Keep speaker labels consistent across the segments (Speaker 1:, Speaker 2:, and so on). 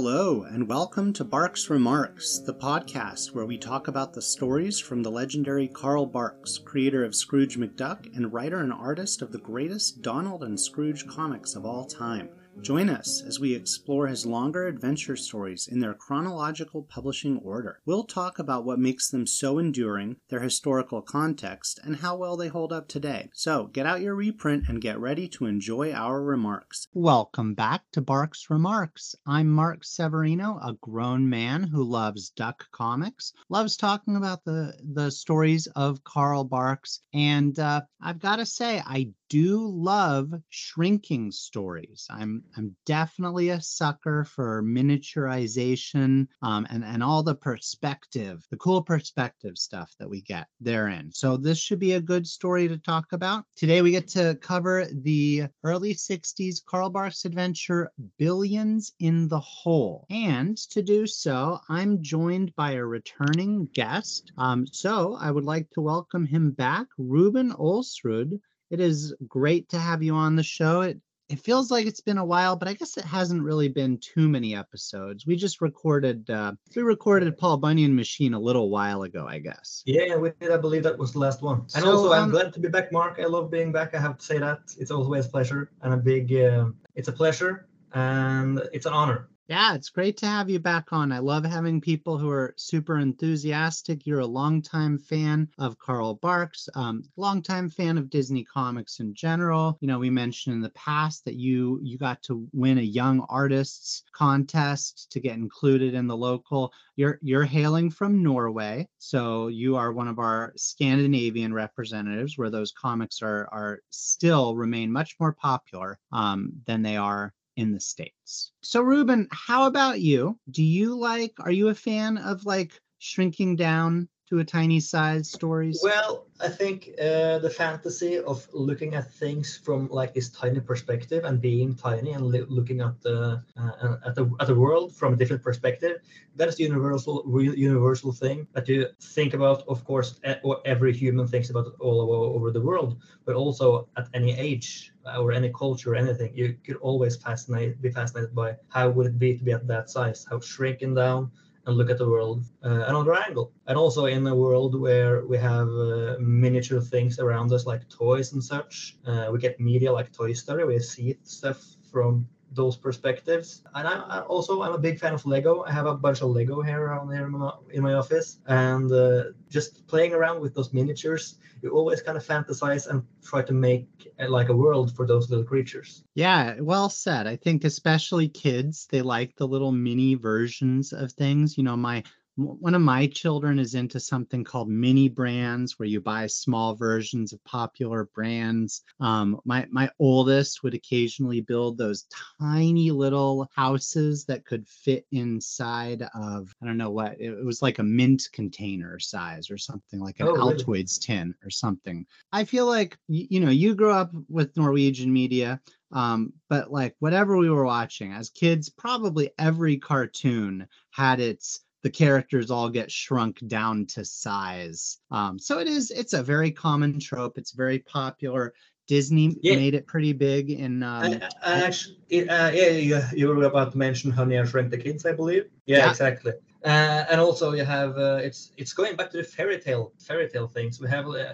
Speaker 1: Hello, and welcome to Barks Remarks, the podcast where we talk about the stories from the legendary Carl Barks, creator of Scrooge McDuck and writer and artist of the greatest Donald and Scrooge comics of all time. Join us as we explore his longer adventure stories in their chronological publishing order. We'll talk about what makes them so enduring, their historical context, and how well they hold up today. So get out your reprint and get ready to enjoy our remarks. Welcome back to Barks Remarks. I'm Mark Severino, a grown man who loves duck comics, loves talking about the, the stories of Carl Barks, and uh, I've got to say, I do love shrinking stories. I'm I'm definitely a sucker for miniaturization um, and and all the perspective, the cool perspective stuff that we get therein. So this should be a good story to talk about. Today we get to cover the early '60s Carl Barks adventure Billions in the Hole, and to do so, I'm joined by a returning guest. Um, so I would like to welcome him back, Ruben Olsrud. It is great to have you on the show. It it feels like it's been a while, but I guess it hasn't really been too many episodes. We just recorded uh we recorded Paul Bunyan Machine a little while ago, I guess.
Speaker 2: Yeah, we did. I believe that was the last one. And
Speaker 1: So,
Speaker 2: also, I'm
Speaker 1: um,
Speaker 2: glad to be back, Mark. I love being back. I have to say that it's always a pleasure and a big. Uh, it's a pleasure and it's an honor.
Speaker 1: Yeah, it's great to have you back on. I love having people who are super enthusiastic. You're a longtime fan of Carl Barks, um, longtime fan of Disney comics in general. You know, we mentioned in the past that you you got to win a young artists contest to get included in the local. You're you're hailing from Norway, so you are one of our Scandinavian representatives, where those comics are are still remain much more popular um, than they are in the states. So Ruben, how about you? Do you like are you a fan of like shrinking down to a tiny size stories?
Speaker 2: Well, I think uh, the fantasy of looking at things from like this tiny perspective and being tiny and li- looking at the uh, at the at the world from a different perspective, that is the universal real universal thing that you think about. Of course, every human thinks about it all over, over the world, but also at any age uh, or any culture or anything, you could always fascinate be fascinated by how would it be to be at that size, how shrinking down and look at the world uh, another angle. And also in a world where we have uh, miniature things around us like toys and such, uh, we get media like Toy Story, we see stuff from those perspectives. And I, I also I'm a big fan of Lego. I have a bunch of Lego here around here in my, in my office, and uh, just playing around with those miniatures, you always kind of fantasize and try to make uh, like a world for those little creatures.
Speaker 1: Yeah, well said. I think especially kids, they like the little mini versions of things. You know, my one of my children is into something called mini brands where you buy small versions of popular brands. Um, my my oldest would occasionally build those tiny little houses that could fit inside of I don't know what it, was like a mint container size or something like an
Speaker 2: Oh, really?
Speaker 1: Altoids tin or something. I feel like y- you know you grew up with Norwegian media um but like whatever we were watching as kids probably every cartoon had its the characters all get shrunk down to size um so it is it's a very common trope it's very popular disney
Speaker 2: Yeah.
Speaker 1: made it pretty big in um
Speaker 2: And, and actually, uh, yeah, you, you were about to mention Honey I Shrunk the Kids, I believe. Yeah,
Speaker 1: Yeah.
Speaker 2: exactly. Uh, and also you have uh, it's it's going back to the fairy tale fairy tale things. We have uh,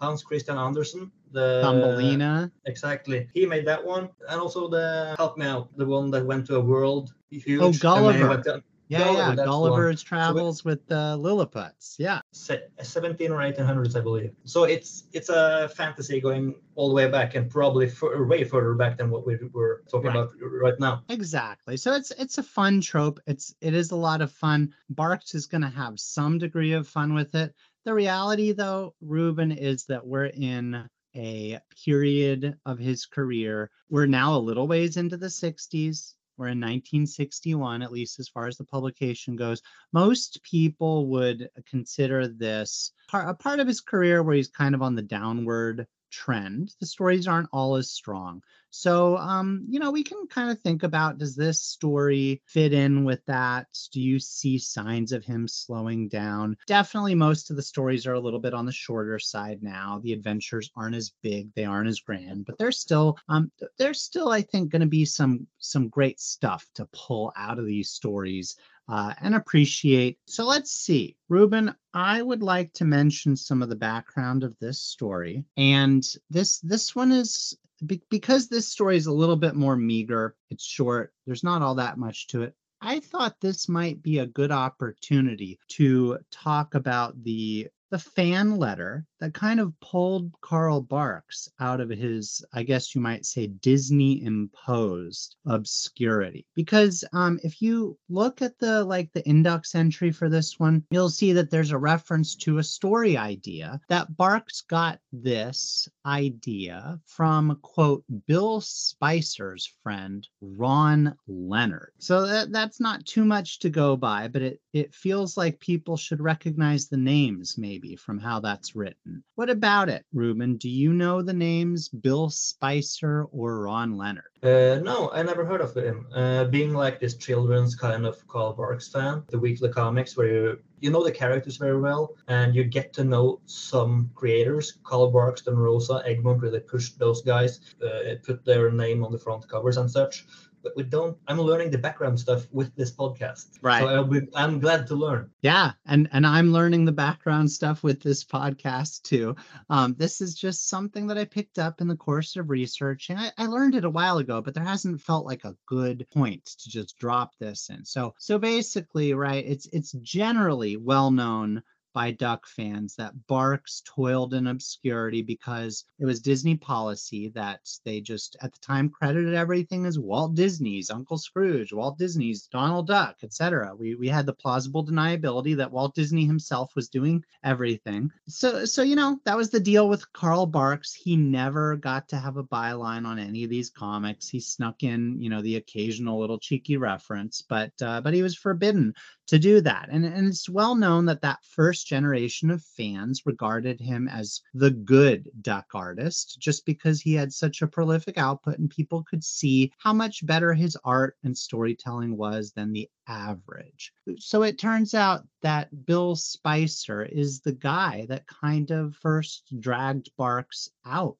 Speaker 2: Hans Christian Andersen, the
Speaker 1: Thumbelina.
Speaker 2: Exactly, he made that one, and also the Help Me Out, the one that went to a world huge.
Speaker 1: Oh,
Speaker 2: and
Speaker 1: Gulliver. Yeah
Speaker 2: Gulliver,
Speaker 1: yeah
Speaker 2: that's the one.
Speaker 1: gulliver's travels with the lilliputs yeah
Speaker 2: se- 17 or 1800s, I believe. So it's it's a fantasy going all the way back and probably fur- way further back than what we were talking
Speaker 1: Right.
Speaker 2: about right now.
Speaker 1: Exactly. So it's it's a fun trope. It's it is a lot of fun. Barks is going to have some degree of fun with it. The reality though, Ruben is that we're in a period of his career. We're now a little ways into the 60s. We're in 1961, at least as far as the publication goes. Most people would consider this a part of his career where he's kind of on the downward trend. The stories aren't all as strong. So, um, you know, we can kind of think about does this story fit in with that? Do you see signs of him slowing down? Definitely, most of the stories are a little bit on the shorter side now. The adventures aren't as big, they aren't as grand, but there's still, um, there's still, I think, going to be some some great stuff to pull out of these stories uh, and appreciate. So let's see. Ruben, I would like to mention some of the background of this story. And this this one is be- because this story is a little bit more meager, it's short, there's not all that much to it. I thought this might be a good opportunity to talk about the the fan letter that kind of pulled Carl Barks out of his, I guess you might say, Disney imposed obscurity. Because um, if you look at the like the index entry for this one, you'll see that there's a reference to a story idea that Barks got this idea from quote Bill Spicer's friend Ron Leonard. So that, that's not too much to go by, but it it feels like people should recognize the names maybe from how that's written. What about it, Ruben? Do you know the names Bill Spicer or Ron Leonard?
Speaker 2: Uh, no, I never heard of him. Uh, being like this children's kind of Carl Barks fan, the weekly comics where you you know the characters very well and you get to know some creators. Carl Barks, and Rosa, Egmont really pushed those guys, uh, put their name on the front covers and such but we don't i'm learning the background stuff with this podcast.
Speaker 1: Right.
Speaker 2: So be, i'm glad to learn.
Speaker 1: Yeah and and i'm learning the background stuff with this podcast too. Um, this is just something that i picked up in the course of research and I, I learned it a while ago but there hasn't felt like a good point to just drop this in. So so basically right it's it's generally well known by Duck fans that Barks toiled in obscurity because it was Disney policy that they just at the time credited everything as Walt Disney's Uncle Scrooge, Walt Disney's Donald Duck, etc. We we had the plausible deniability that Walt Disney himself was doing everything. So so you know that was the deal with Carl Barks. He never got to have a byline on any of these comics. He snuck in you know the occasional little cheeky reference, but uh, but he was forbidden to do that. And, and it's well known that that first generation of fans regarded him as the good duck artist just because he had such a prolific output and people could see how much better his art and storytelling was than the average. So it turns out that Bill Spicer is the guy that kind of first dragged Barks out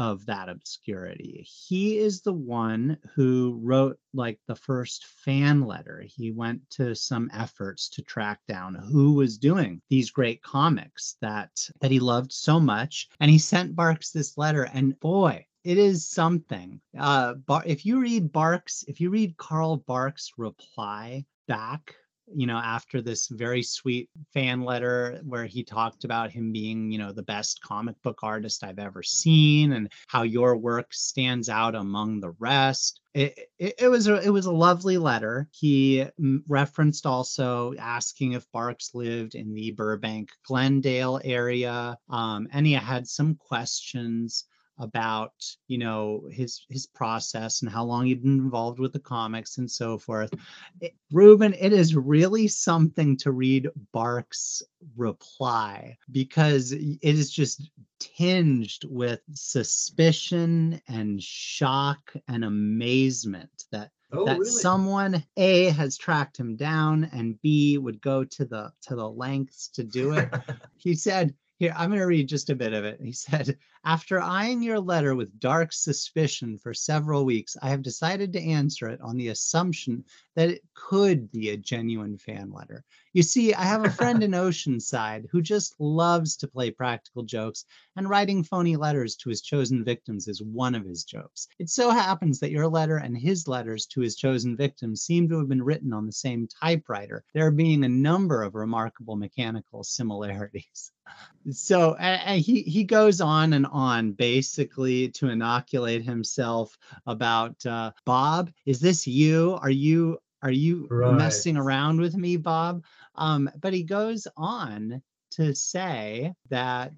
Speaker 1: of that obscurity. He is the one who wrote like the first fan letter. He went to some efforts to track down who was doing these great comics that that he loved so much and he sent Barks this letter and boy, it is something. Uh, Bar- if you read Barks, if you read Carl Barks' reply back you know, after this very sweet fan letter where he talked about him being, you know, the best comic book artist I've ever seen and how your work stands out among the rest. It, it, it was a it was a lovely letter. He referenced also asking if Barks lived in the Burbank Glendale area, um, and he had some questions about you know his his process and how long he'd been involved with the comics and so forth it, ruben it is really something to read bark's reply because it is just tinged with suspicion and shock and amazement that Oh, that really? someone a has tracked him down and b would go to the to the lengths to do it he said here, I'm going to read just a bit of it. He said, After eyeing your letter with dark suspicion for several weeks, I have decided to answer it on the assumption that it could be a genuine fan letter. You see, I have a friend in Oceanside who just loves to play practical jokes, and writing phony letters to his chosen victims is one of his jokes. It so happens that your letter and his letters to his chosen victims seem to have been written on the same typewriter, there being a number of remarkable mechanical similarities. So uh, he he goes on and on basically to inoculate himself about uh, Bob. Is this you? Are you are you right. messing around with me, Bob? Um, but he goes on to say that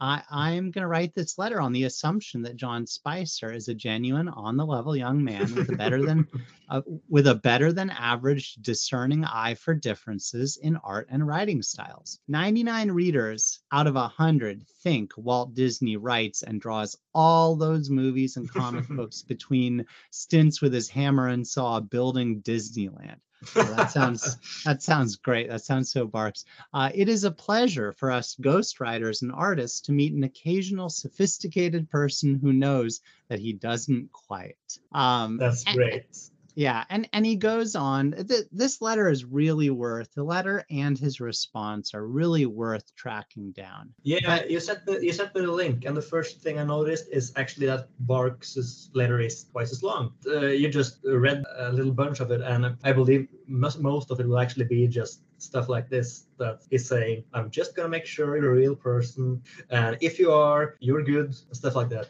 Speaker 1: I, I'm going to write this letter on the assumption that John Spicer is a genuine, on the level young man with a better than uh, with a better than average discerning eye for differences in art and writing styles. 99 readers out of 100 think Walt Disney writes and draws all those movies and comic books between stints with his hammer and saw building Disneyland. That sounds that sounds great. That sounds so Barks. Uh, it is a pleasure for us ghostwriters and artists to meet an occasional sophisticated person who knows that he doesn't quite.
Speaker 2: Um, That's great.
Speaker 1: Yeah, and and he goes on. Th- this letter is really worth the letter and his response are really worth tracking down.
Speaker 2: Yeah, you sent the you sent me the link, and the first thing I noticed is actually that Barks's letter is twice as long. Uh, you just read a little bunch of it, and I believe most most of it will actually be just stuff like this that is saying, "I'm just gonna make sure you're a real person, and if you are, you're good," stuff like that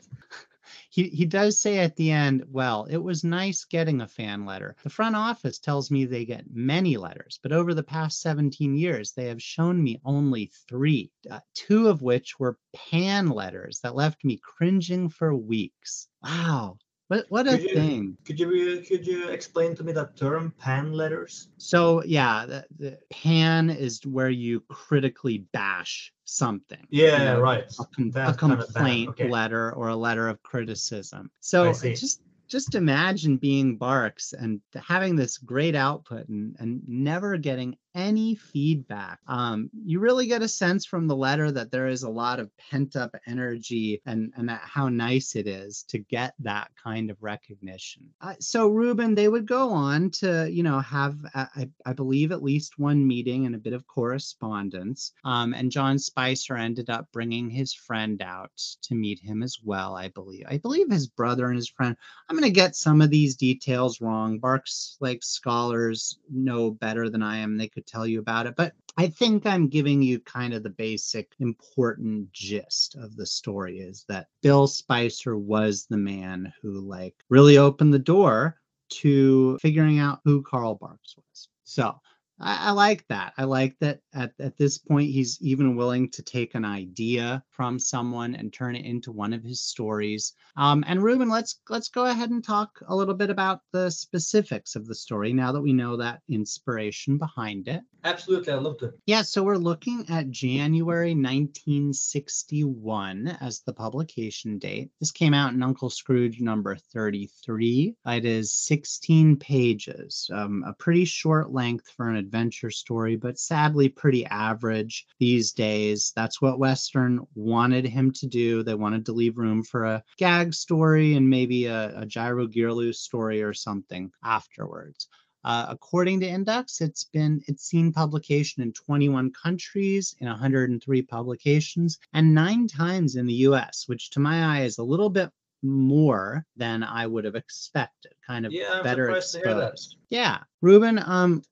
Speaker 1: he, he does say at the end, well, it was nice getting a fan letter. The front office tells me they get many letters, but over the past 17 years, they have shown me only three, uh, two of which were pan letters that left me cringing for weeks. Wow. What what a
Speaker 2: could you,
Speaker 1: thing!
Speaker 2: Could you could you explain to me that term pan letters?
Speaker 1: So yeah, the, the pan is where you critically bash something.
Speaker 2: Yeah, you know, right.
Speaker 1: A, com- a complaint okay. letter or a letter of criticism. So just just imagine being Barks and having this great output and, and never getting any feedback. Um, you really get a sense from the letter that there is a lot of pent up energy and, and how nice it is to get that kind of recognition. Uh, so, Ruben, they would go on to, you know, have, uh, I, I believe, at least one meeting and a bit of correspondence. Um, and John Spicer ended up bringing his friend out to meet him as well, I believe. I believe his brother and his friend. I'm going to get some of these details wrong. Barks, like scholars, know better than I am. They could tell you about it. But I think I'm giving you kind of the basic important gist of the story is that Bill Spicer was the man who like really opened the door to figuring out who Carl Barks was. So I, I, like that. I like that at, at this point, he's even willing to take an idea from someone and turn it into one of his stories. Um, and Ruben, let's let's go ahead and talk a little bit about the specifics of the story now that we know that inspiration behind it.
Speaker 2: Absolutely, I love to.
Speaker 1: Yeah, so we're looking at January 1961 as the publication date. This came out in Uncle Scrooge number 33. It is 16 pages, um, a pretty short length for an adventure story, but sadly pretty average these days. That's what Western wanted him to do. They wanted to leave room for a gag story and maybe a, a Gyro Gearloose story or something afterwards. Uh, according to Inducks, it's been it's seen publication in 21 countries in 103 publications and nine times in the U.S., which to my eye is a little bit more than I would have expected. Kind of
Speaker 2: yeah,
Speaker 1: better
Speaker 2: exposed.
Speaker 1: Yeah, Ruben. Um,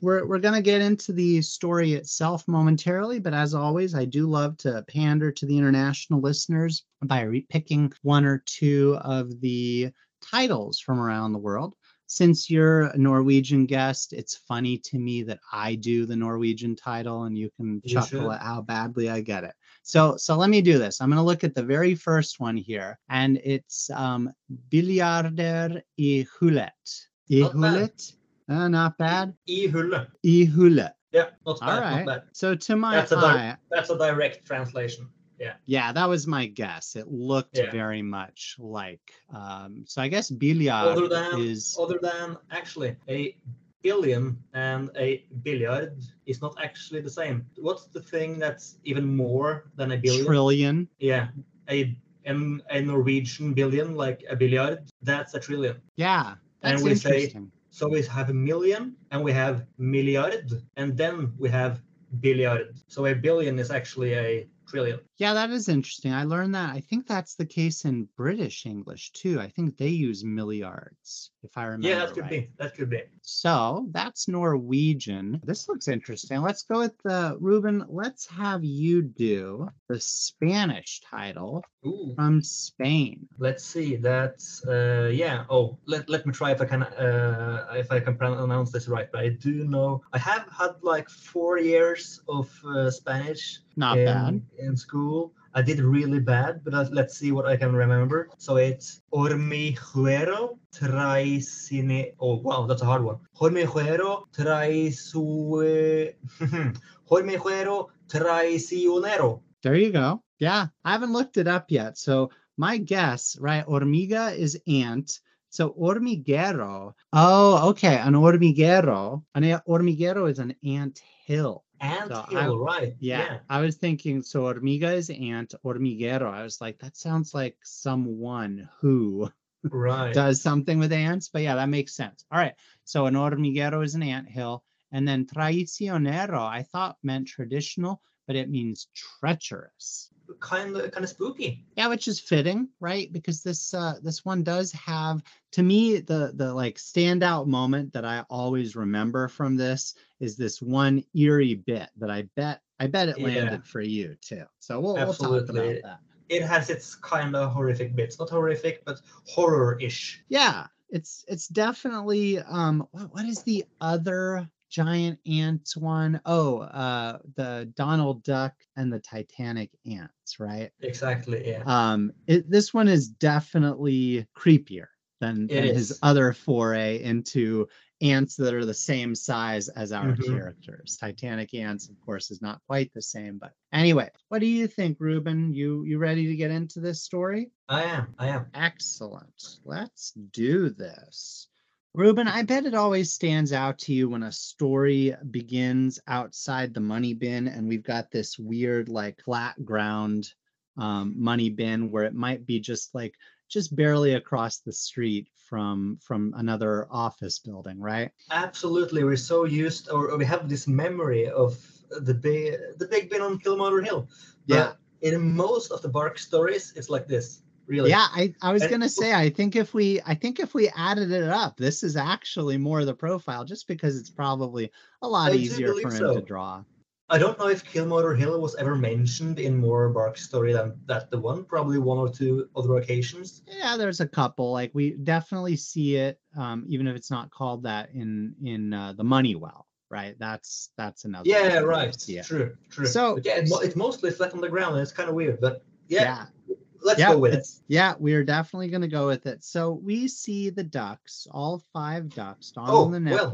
Speaker 1: we're we're gonna get into the story itself momentarily, but as always, I do love to pander to the international listeners by re- picking one or two of the titles from around the world since you're a Norwegian guest, it's funny to me that I do the Norwegian title and you can you chuckle should. at how badly I get it. So so let me do this. I'm going to look at the very first one here and it's um Biljarder i hullet. I hullet? Uh, not bad.
Speaker 2: I hulle.
Speaker 1: I hulle.
Speaker 2: Yeah, not bad, All right. Bad.
Speaker 1: So to my
Speaker 2: that's a,
Speaker 1: eye,
Speaker 2: that's a direct translation yeah
Speaker 1: yeah that was my guess it looked yeah. very much like um so i guess billiard other than, is
Speaker 2: other than actually a billion and a billiard is not actually the same what's the thing that's even more than a billion
Speaker 1: Trillion.
Speaker 2: trillion yeah a in a norwegian billion like a billiard that's a trillion
Speaker 1: yeah that's and we say
Speaker 2: so we have a million and we have milliard and then we have billiard so a billion is actually a trillion.
Speaker 1: Yeah, that is interesting. I learned that. I think that's the case in British English too. I think they use milliards, if I remember.
Speaker 2: Yeah, that could
Speaker 1: right.
Speaker 2: be. That could be.
Speaker 1: So that's Norwegian. This looks interesting. Let's go with the Ruben. Let's have you do the Spanish title
Speaker 2: Ooh.
Speaker 1: from Spain.
Speaker 2: Let's see. That's uh, yeah. Oh, let, let me try if I can uh, if I can pronounce this right. But I do know I have had like four years of uh, Spanish
Speaker 1: not
Speaker 2: in,
Speaker 1: bad
Speaker 2: in school I did really bad, but uh, let's see what I can remember. So it's Hormiguero traicine. Oh wow, that's a hard one. Hormiguero traisue. Hormiguero traicionero.
Speaker 1: There you go. Yeah, I haven't looked it up yet. So my guess, right? Hormiga is ant. So hormiguero. Oh, okay. An hormiguero. An hormiguero is an ant hill.
Speaker 2: Ant
Speaker 1: So
Speaker 2: hill,
Speaker 1: I-
Speaker 2: right?
Speaker 1: Yeah, I was thinking. So hormiga is ant. Hormiguero. I was like, that sounds like someone who
Speaker 2: right.
Speaker 1: does something with ants. But yeah, that makes sense. All right. So an hormiguero is an ant hill, and then traicionero I thought meant traditional, but it means treacherous.
Speaker 2: Kind of kind of spooky.
Speaker 1: Yeah, which is fitting, right? Because this uh this one does have to me the the like standout moment that I always remember from this is this one eerie bit that I bet I bet it
Speaker 2: Yeah.
Speaker 1: landed for you too. So we'll, we'll talk about that.
Speaker 2: It has its kind of horrific bits, not horrific, but horror-ish.
Speaker 1: Yeah, it's it's definitely um what, what is the other giant ant one? Oh, uh the Donald Duck and the Titanic ants, right?
Speaker 2: Exactly. Yeah.
Speaker 1: um it, this one is definitely creepier than, than his other foray into ants that are the same size as our
Speaker 2: Mhm.
Speaker 1: characters titanic ants of course is not quite the same but anyway what do you think ruben you you ready to get into this story
Speaker 2: I am. I am.
Speaker 1: excellent let's do this Ruben, I bet it always stands out to you when a story begins outside the money bin and we've got this weird, like flat ground um, money bin where it might be just like just barely across the street from from another office building, right?
Speaker 2: Absolutely. We're so used, or, or we have this memory of the big, the big bin on Killmotor Hill.
Speaker 1: Yeah.
Speaker 2: In most of the Bark stories, it's like this. Really.
Speaker 1: Yeah, I, I was
Speaker 2: And-
Speaker 1: gonna say I think if we I think if we added it up, this is actually more the profile just because it's probably a lot
Speaker 2: I
Speaker 1: easier for him
Speaker 2: so.
Speaker 1: to draw.
Speaker 2: I don't know if Killmotor Hill was ever mentioned in more Bark story than that the one. Probably one or two other occasions.
Speaker 1: Yeah, there's a couple. Like we definitely see it, um, even if it's not called that in in uh, the Money Well, right? That's that's another.
Speaker 2: Yeah, right.
Speaker 1: it.
Speaker 2: True, true.
Speaker 1: So-
Speaker 2: But yeah, it it's mostly flat on the ground, and it's kind of weird. But yeah,
Speaker 1: Yeah,
Speaker 2: let's
Speaker 1: yeah,
Speaker 2: go with it.
Speaker 1: yeah. We are definitely going to go with it. So we see the ducks, all five ducks, Donald
Speaker 2: Oh,
Speaker 1: and the
Speaker 2: well.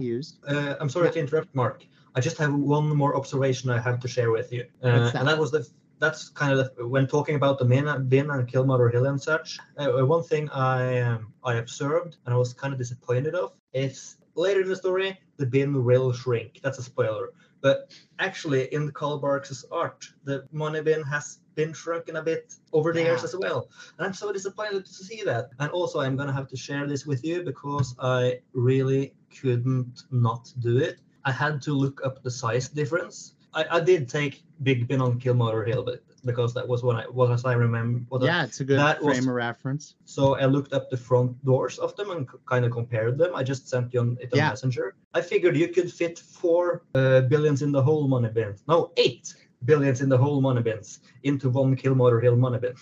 Speaker 2: Uh, I'm sorry
Speaker 1: Yeah.
Speaker 2: to interrupt, Mark. I just have one more observation I have to share with you, uh,
Speaker 1: that?
Speaker 2: and that was the that's kind of the, when talking about the bin, bin and Killmotor Hill and such. Uh, one thing I um, I observed and I was kind of disappointed of is later in the story the bin will shrink. That's a spoiler, but actually in Carl Barks' art, the money bin has been shrunken a bit over the years as well. And I'm so disappointed to see that. And also, I'm gonna have to share this with you because I really couldn't not do it. I had to look up the size difference. I, I did take Big Bin on Killmotor Hill, but because that was what I what as I remember. What
Speaker 1: Yeah, it's a good
Speaker 2: that was-
Speaker 1: frame of reference.
Speaker 2: so I looked up the front doors of them and kind of compared them. I just sent you on it on
Speaker 1: Yeah.
Speaker 2: Messenger. I figured you could fit four uh, billions in the whole money bin. No, eight billions in the whole money bins into one Killmotor Hill money bin.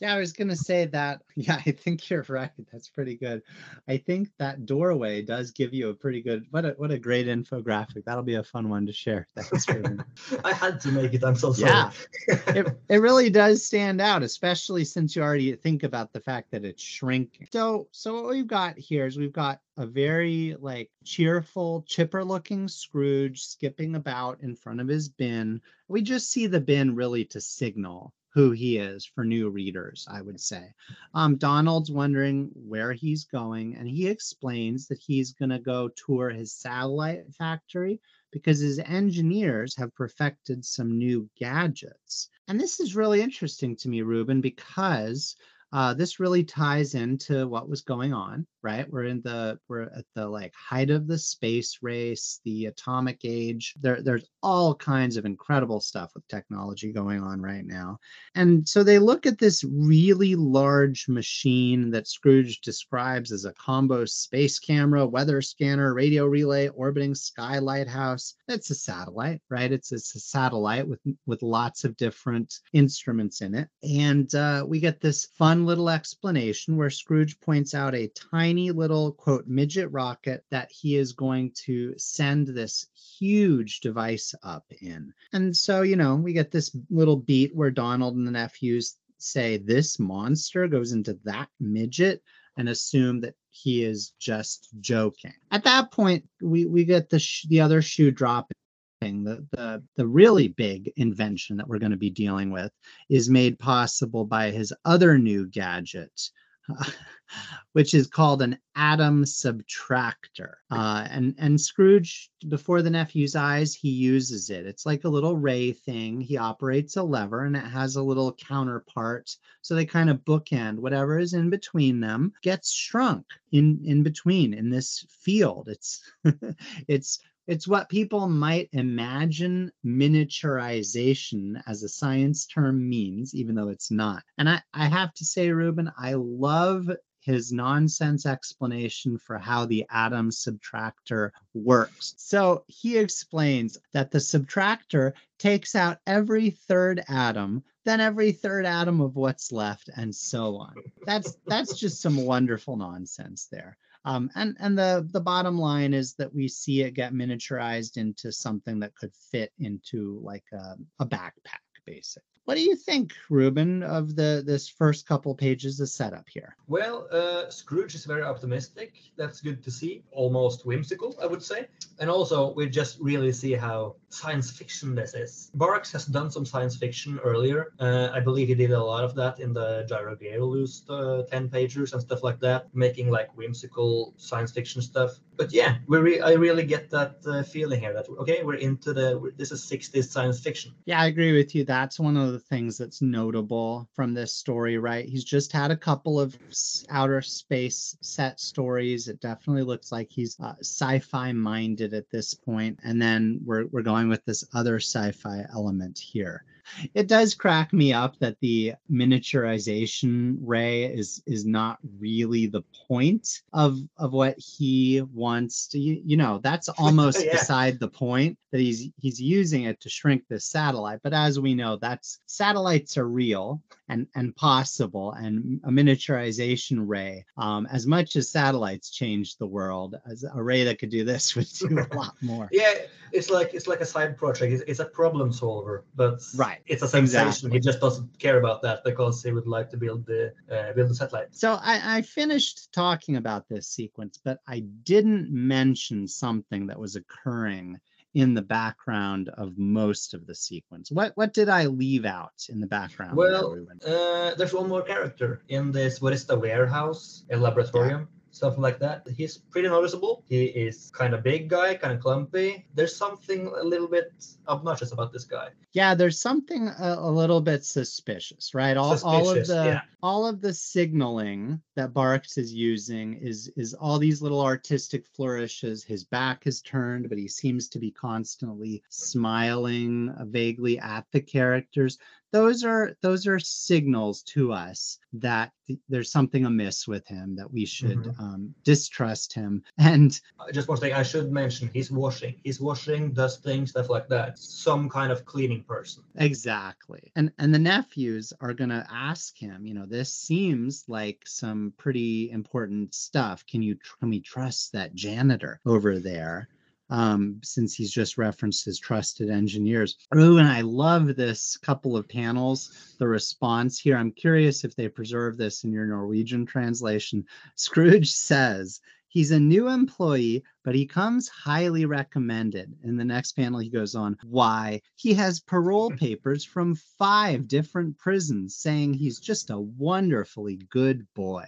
Speaker 1: Yeah, I was gonna say that. Yeah, I think you're right. That's pretty good. I think that doorway does give you a pretty good. What a what a great infographic. That'll be a fun one to share. Thanks.
Speaker 2: I had to make it. I'm so sorry.
Speaker 1: Yeah. it, it really does stand out, especially since you already think about the fact that it's shrinking. So, so what we've got here is we've got a very like cheerful, chipper looking Scrooge skipping about in front of his bin. We just see the bin really to signal who he is for new readers, I would say. Um, Donald's wondering where he's going, and he explains that he's going to go tour his satellite factory because his engineers have perfected some new gadgets. And this is really interesting to me, Ruben, because uh, this really ties into what was going on, right? We're in the we're at the like height of the space race, the atomic age. There, there's all kinds of incredible stuff with technology going on right now. And so they look at this really large machine that Scrooge describes as a combo space camera, weather scanner, radio relay, orbiting sky lighthouse. It's a satellite, right? It's, it's a satellite with with lots of different instruments in it. And uh, we get this fun little explanation where Scrooge points out a tiny little, quote, midget rocket that he is going to send this huge device up in. And so, you know, we get this little beat where Donald and the nephews say, This monster goes into that midget and assume that he is just joking. At that point, we, we get the, sh- the other shoe dropping the, the the really big invention that we're going to be dealing with is made possible by his other new gadget which is called an atom subtractor. Uh, and and scrooge before the nephew's eyes he uses it. It's like a little ray thing. He operates a lever and it has a little counterpart. So they kind of bookend whatever is in between them gets shrunk in in between in this field. It's it's it's what people might imagine miniaturization as a science term means, even though it's not. And I, I have to say, Ruben, I love his nonsense explanation for how the atom subtractor works. So he explains that the subtractor takes out every third atom, then every third atom of what's left, and so on. That's that's just some wonderful nonsense there. Um, and and the the bottom line is that we see it get miniaturized into something that could fit into like a, a backpack, basically. What do you think, Ruben, of the this first couple pages of setup here?
Speaker 2: Well, uh, Scrooge is very optimistic. That's good to see. Almost whimsical, I would say. And also, we just really see how science fiction this is. Barks has done some science fiction earlier. Uh, I believe he did a lot of that in the Gyro Gearloose uh, 10 pagers and stuff like that, making like whimsical science fiction stuff. But yeah, we re- I really get that uh, feeling here that okay, we're into the this is 60s science fiction.
Speaker 1: Yeah, I agree with you. That's one of the things that's notable from this story, right? He's just had a couple of outer space set stories. It definitely looks like he's uh, sci-fi minded at this point, and then we're we're going with this other sci-fi element here it does crack me up that the miniaturization ray is is not really the point of of what he wants to you, you know that's almost yeah. beside the point that he's he's using it to shrink this satellite but as we know that's satellites are real and and possible and a miniaturization ray um, as much as satellites changed the world as a ray that could do this would do a lot more.
Speaker 2: Yeah it's like it's like a side project. It's, it's a problem solver but
Speaker 1: right.
Speaker 2: it's a sensation. Exactly. he just doesn't care about that because he would like to build the uh, build the satellite.
Speaker 1: So I, I finished talking about this sequence but i didn't mention something that was occurring in the background of most of the sequence. What what did I leave out in the background?
Speaker 2: Well, uh, there's one more character in this. What is the warehouse, a laboratorium? Something like that. He's pretty noticeable. He is kind of big guy, kind of clumpy. There's something a little bit obnoxious about this guy.
Speaker 1: Yeah, there's something a, a little bit suspicious, right? All, suspicious, all of the yeah. all of the signaling that Barks is using is is all these little artistic flourishes. His back is turned, but he seems to be constantly smiling vaguely at the characters those are those are signals to us that th- there's something amiss with him that we should mm-hmm. um, distrust him. And
Speaker 2: just one thing i should mention he's washing he's washing dusting stuff like that some kind of cleaning person.
Speaker 1: Exactly. And and the nephews are going to ask him you know this seems like some pretty important stuff. Can you can we trust that janitor over there um, since he's just referenced his trusted engineers. Oh, and I love this couple of panels, the response here. I'm curious if they preserve this in your Norwegian translation. Scrooge says, He's a new employee, but he comes highly recommended. In the next panel, he goes on why he has parole papers from five different prisons saying he's just a wonderfully good boy.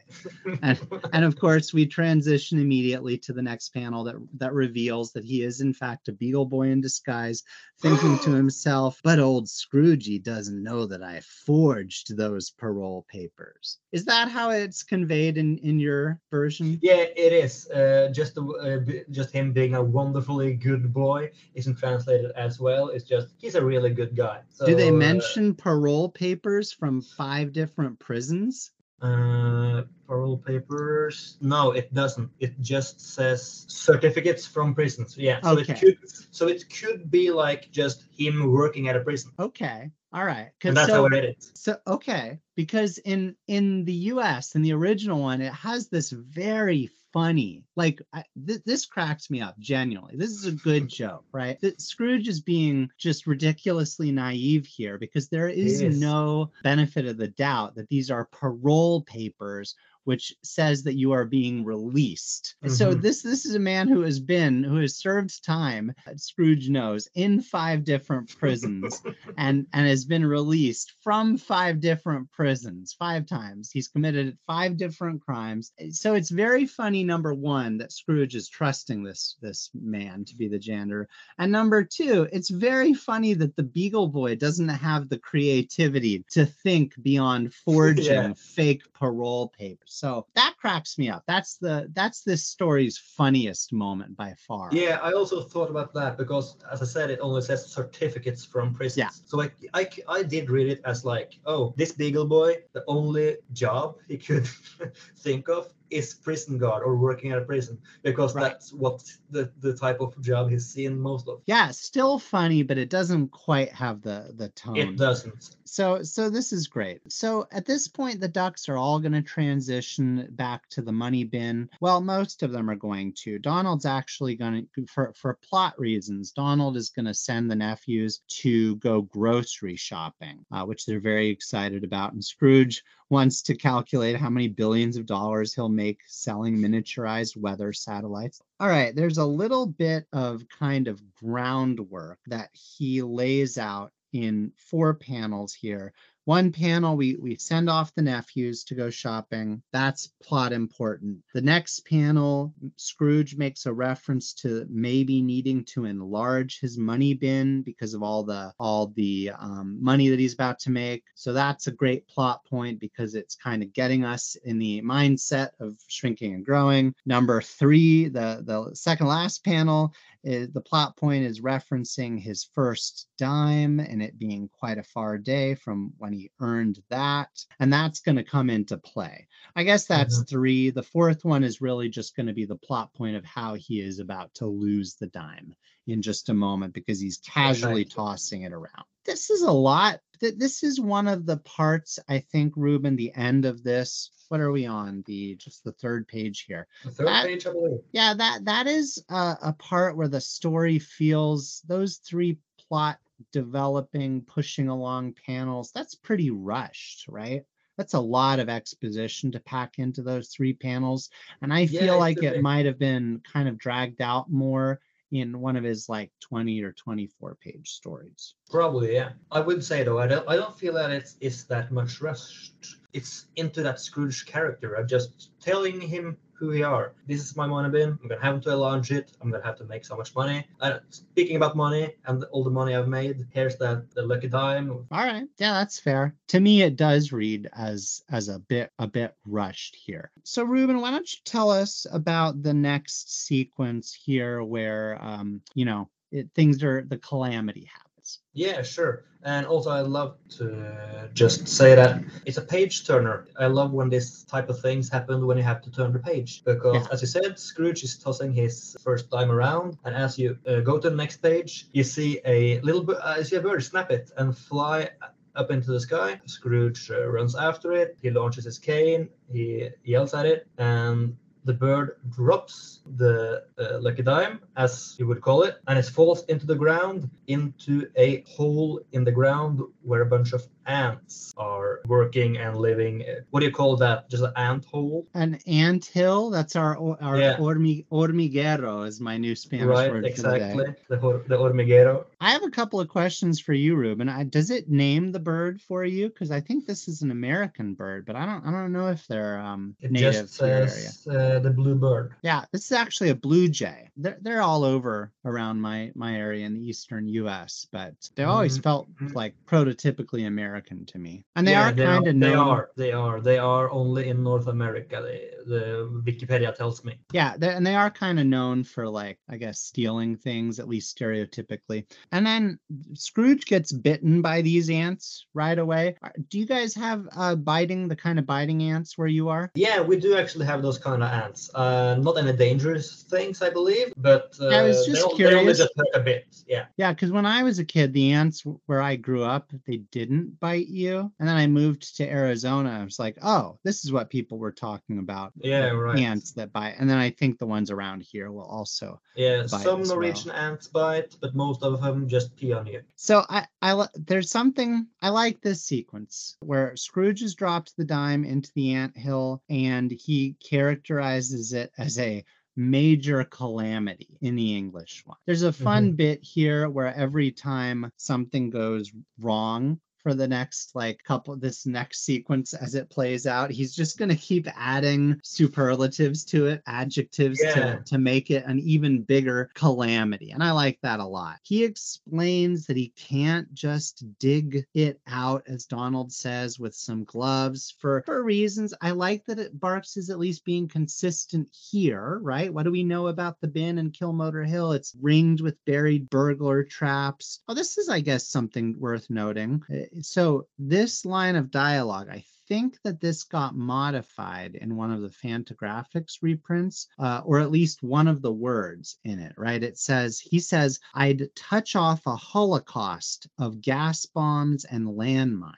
Speaker 1: And, and of course, we transition immediately to the next panel that, that reveals that he is, in fact, a Beagle Boy in disguise, thinking to himself, but old Scroogey doesn't know that I forged those parole papers. Is that how it's conveyed in, in your version?
Speaker 2: Yeah, it is. Uh, just uh, just him being a wonderfully good boy isn't translated as well. It's just he's a really good guy.
Speaker 1: So, Do they uh, mention uh, parole papers from five different prisons?
Speaker 2: Uh, parole papers. No, it doesn't. It just says certificates from prisons. Yeah. So
Speaker 1: Okay.
Speaker 2: it could so it could be like just him working at a prison.
Speaker 1: Okay. All right.
Speaker 2: And that's
Speaker 1: so,
Speaker 2: how I read it.
Speaker 1: So okay, because in in the U.S. in the original one, it has this very funny, like I, th- this cracks me up genuinely. This is a good joke, right? That Scrooge is being just ridiculously naive here because there is
Speaker 2: Yes.
Speaker 1: no benefit of the doubt that these are parole papers which says that you are being released. And So
Speaker 2: mm-hmm.
Speaker 1: this this is a man who has been who has served time, Scrooge knows, in five different prisons and and has been released from five different prisons five times. He's committed five different crimes. So it's very funny number one that scrooge is trusting this this man to be the janitor. And number two it's very funny that the beagle boy doesn't have the creativity to think beyond forging
Speaker 2: Yeah.
Speaker 1: fake parole papers so that cracks me up that's the that's this story's funniest moment by far
Speaker 2: Yeah, I also thought about that because, as I said, it only says certificates from prisons.
Speaker 1: Yeah.
Speaker 2: So I, I, I did read it as like, oh, this Beagle boy, the only job he could think of is prison guard or working at a prison because
Speaker 1: Right.
Speaker 2: that's what the, the type of job he's seen most of.
Speaker 1: yeah still funny but it doesn't quite have the the tone
Speaker 2: It doesn't.
Speaker 1: So so this is great. So at this point the ducks are all going to transition back to the money bin. Well, most of them are going to. Donald's actually going to for for plot reasons. Donald is going to send the nephews to go grocery shopping, uh, which they're very excited about. And Scrooge wants to calculate how many billions of dollars he'll make selling miniaturized weather satellites. All right, there's a little bit of kind of groundwork that he lays out in four panels here. One panel, we, we send off the nephews to go shopping. That's plot important. The next panel, Scrooge makes a reference to maybe needing to enlarge his money bin because of all the all the um, money that he's about to make. So that's a great plot point because it's kind of getting us in the mindset of shrinking and growing. Number three, the the second last panel is the plot point is referencing his first dime and it being quite a far day from when he earned that. And that's going to come into play. I guess that's mm-hmm. three. The fourth one is really just going to be the plot point of how he is about to lose the dime in just a moment because he's casually
Speaker 2: Exactly.
Speaker 1: tossing it around. This is a lot. Th- This is one of the parts, I think, Ruben, the end of this. What are we on? The just the third page here
Speaker 2: The third
Speaker 1: That-
Speaker 2: page, I believe.
Speaker 1: yeah that that is a, a part where the story feels those three plot developing pushing along panels that's pretty rushed right that's a lot of exposition to pack into those three panels and i feel
Speaker 2: it's
Speaker 1: like it might have been kind of dragged out more in one of his like 20 or 24 page stories
Speaker 2: Probably, yeah. I would say though, I don't I don't feel that it's it's that much rushed. It's into that Scrooge character. I'm just telling him who we are. This is my money bin. I'm gonna have to launch it. I'm gonna have to make so much money. Uh, speaking about money and all the money I've made, here's that the lucky dime.
Speaker 1: all right yeah that's fair to me it does read as as a bit a bit rushed here so ruben why don't you tell us about the next sequence here where um you know it, things are the calamity happens
Speaker 2: Yeah, sure. And also, I love to just say that it's a page turner. I love when this type of things happen when you have to turn the page because,
Speaker 1: Yeah.
Speaker 2: as you said, Scrooge is tossing his first dime around, and as you uh, go to the next page, you see a little bit, uh, you see a bird snap it and fly up into the sky. Scrooge uh, runs after it. He launches his cane. He yells at it, and the bird drops the uh, lucky dime, as you would call it, and it falls into the ground, into a hole in the ground where a bunch of ants are working and living. What do you call that? Just an ant hole?
Speaker 1: an ant hill that's our our
Speaker 2: Yeah.
Speaker 1: hormi- hormiguero is my new spanish
Speaker 2: right,
Speaker 1: word for the day
Speaker 2: exactly. The, the hormiguero.
Speaker 1: i have a couple of questions for you ruben I, does it name the bird for you because i think this is an american bird but i don't i don't know if they're um
Speaker 2: It
Speaker 1: native
Speaker 2: just
Speaker 1: to your area
Speaker 2: says uh, the blue bird.
Speaker 1: Yeah, this is actually a blue jay. They're they're all over around my my area in the eastern U.S., but they always
Speaker 2: Mhm,
Speaker 1: felt
Speaker 2: mhm.
Speaker 1: like prototypically American American to me. And they
Speaker 2: Yeah,
Speaker 1: are
Speaker 2: they
Speaker 1: kind of.
Speaker 2: They are. They are. They are only in North America. They, the Wikipedia tells me.
Speaker 1: Yeah, they and they are kind of known for like, I guess, stealing things, at least stereotypically. And then Scrooge gets bitten by these ants right away. Do you guys have uh, biting, the kind of biting ants where you are?
Speaker 2: Yeah, we do actually have those kind of ants. Uh, not any dangerous things, I believe, but uh,
Speaker 1: I was
Speaker 2: they
Speaker 1: just
Speaker 2: on- they only
Speaker 1: curious.
Speaker 2: just hurt a bit. Yeah.
Speaker 1: Yeah, because when I was a kid, the ants where I grew up, they didn't bite you. And then I moved to Arizona. I was like, oh, this is what people were talking about.
Speaker 2: Yeah, right.
Speaker 1: Ants that bite. And then I think the ones around here will also
Speaker 2: Yeah, some
Speaker 1: as well.
Speaker 2: Norwegian ants bite, but most of them just pee on you.
Speaker 1: So I, I there's something I like this sequence where Scrooge has dropped the dime into the ant hill and he characterizes it as a major calamity in the English one. There's a fun mm-hmm. bit here where every time something goes wrong for the next like couple this next sequence as it plays out. He's just going to keep adding superlatives to it adjectives
Speaker 2: Yeah.
Speaker 1: to, to make it an even bigger calamity and i like that a lot. He explains that he can't just dig it out as donald says with some gloves for for reasons. I like that it barks is at least being consistent here right? What do we know about the bin and kilmotor hill? It's ringed with buried burglar traps. Oh this is i guess something worth noting so this line of dialogue i think that this got modified in one of the Fantagraphics reprints, uh, or at least one of the words in it, right? It says, he says, I'd touch off a holocaust of gas bombs and landmines,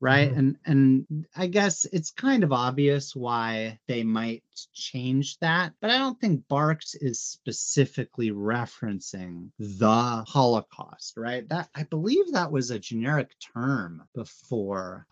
Speaker 1: right?
Speaker 2: Mhm.
Speaker 1: And and I guess it's kind of obvious why they might change that, but I don't think Barks is specifically referencing the Holocaust, right? That I believe that was a generic term before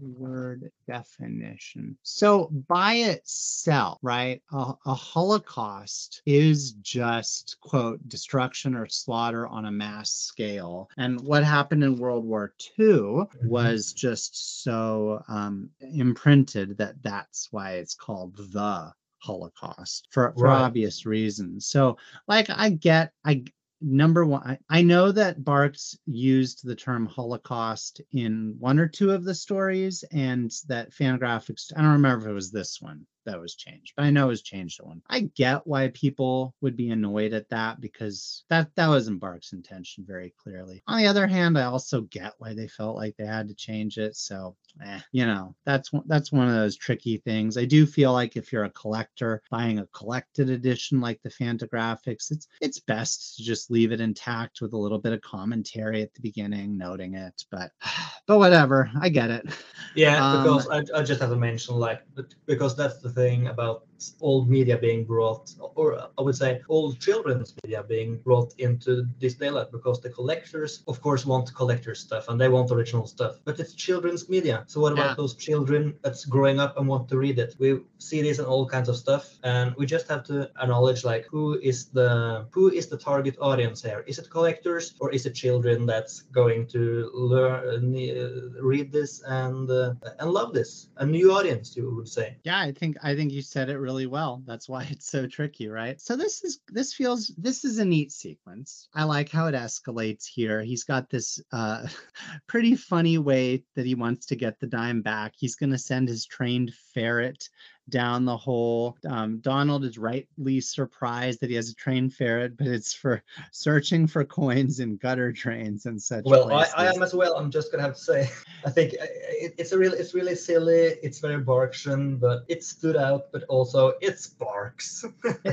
Speaker 1: word definition. So by itself, right, a, a Holocaust is just quote destruction or slaughter on a mass scale. And what happened in World War II was just so um, imprinted that that's why it's called the Holocaust for, for
Speaker 2: Right.
Speaker 1: obvious reasons. So like I get I number one I, I know that Barks used the term Holocaust in one or two of the stories and that Fantagraphics I don't remember if it was this one that was changed, but I know it was changed at one. I get why people would be annoyed at that because that that wasn't Barks' intention very clearly. On the other hand, I also get why they felt like they had to change it. So, eh, you know, that's one that's one of those tricky things. I do feel like if you're a collector buying a collected edition like the Fantagraphics, it's it's best to just leave it intact with a little bit of commentary at the beginning, noting it. But but whatever, I get it.
Speaker 2: Yeah,
Speaker 1: Um,
Speaker 2: because I, I just have to mention like because that's the thing about old media being brought, or I would say old children's media being brought into this daylight because the collectors, of course, want collector stuff and they want original stuff, but it's children's media. So what
Speaker 1: Yeah.
Speaker 2: about those children that's growing up and want to read it? We see this in all kinds of stuff, and we just have to acknowledge like who is the who is the target audience here? Is it collectors or is it children that's going to learn, uh, read this and uh, and love this? A new audience, you would say.
Speaker 1: Yeah, I think I think you said it really well. That's why it's so tricky, right? So this is this feels this is a neat sequence. I like how it escalates here. He's got this uh pretty funny way that he wants to get the dime back. He's going to send his trained ferret down the hole. Um, Donald is rightly surprised that he has a trained ferret, but it's for searching for coins in gutter drains and such.
Speaker 2: Well, I. I am as well. I'm just gonna have to say, I think uh, it, it's a really, it's really silly. It's very Barksian, but it stood out. But also, it's Barks.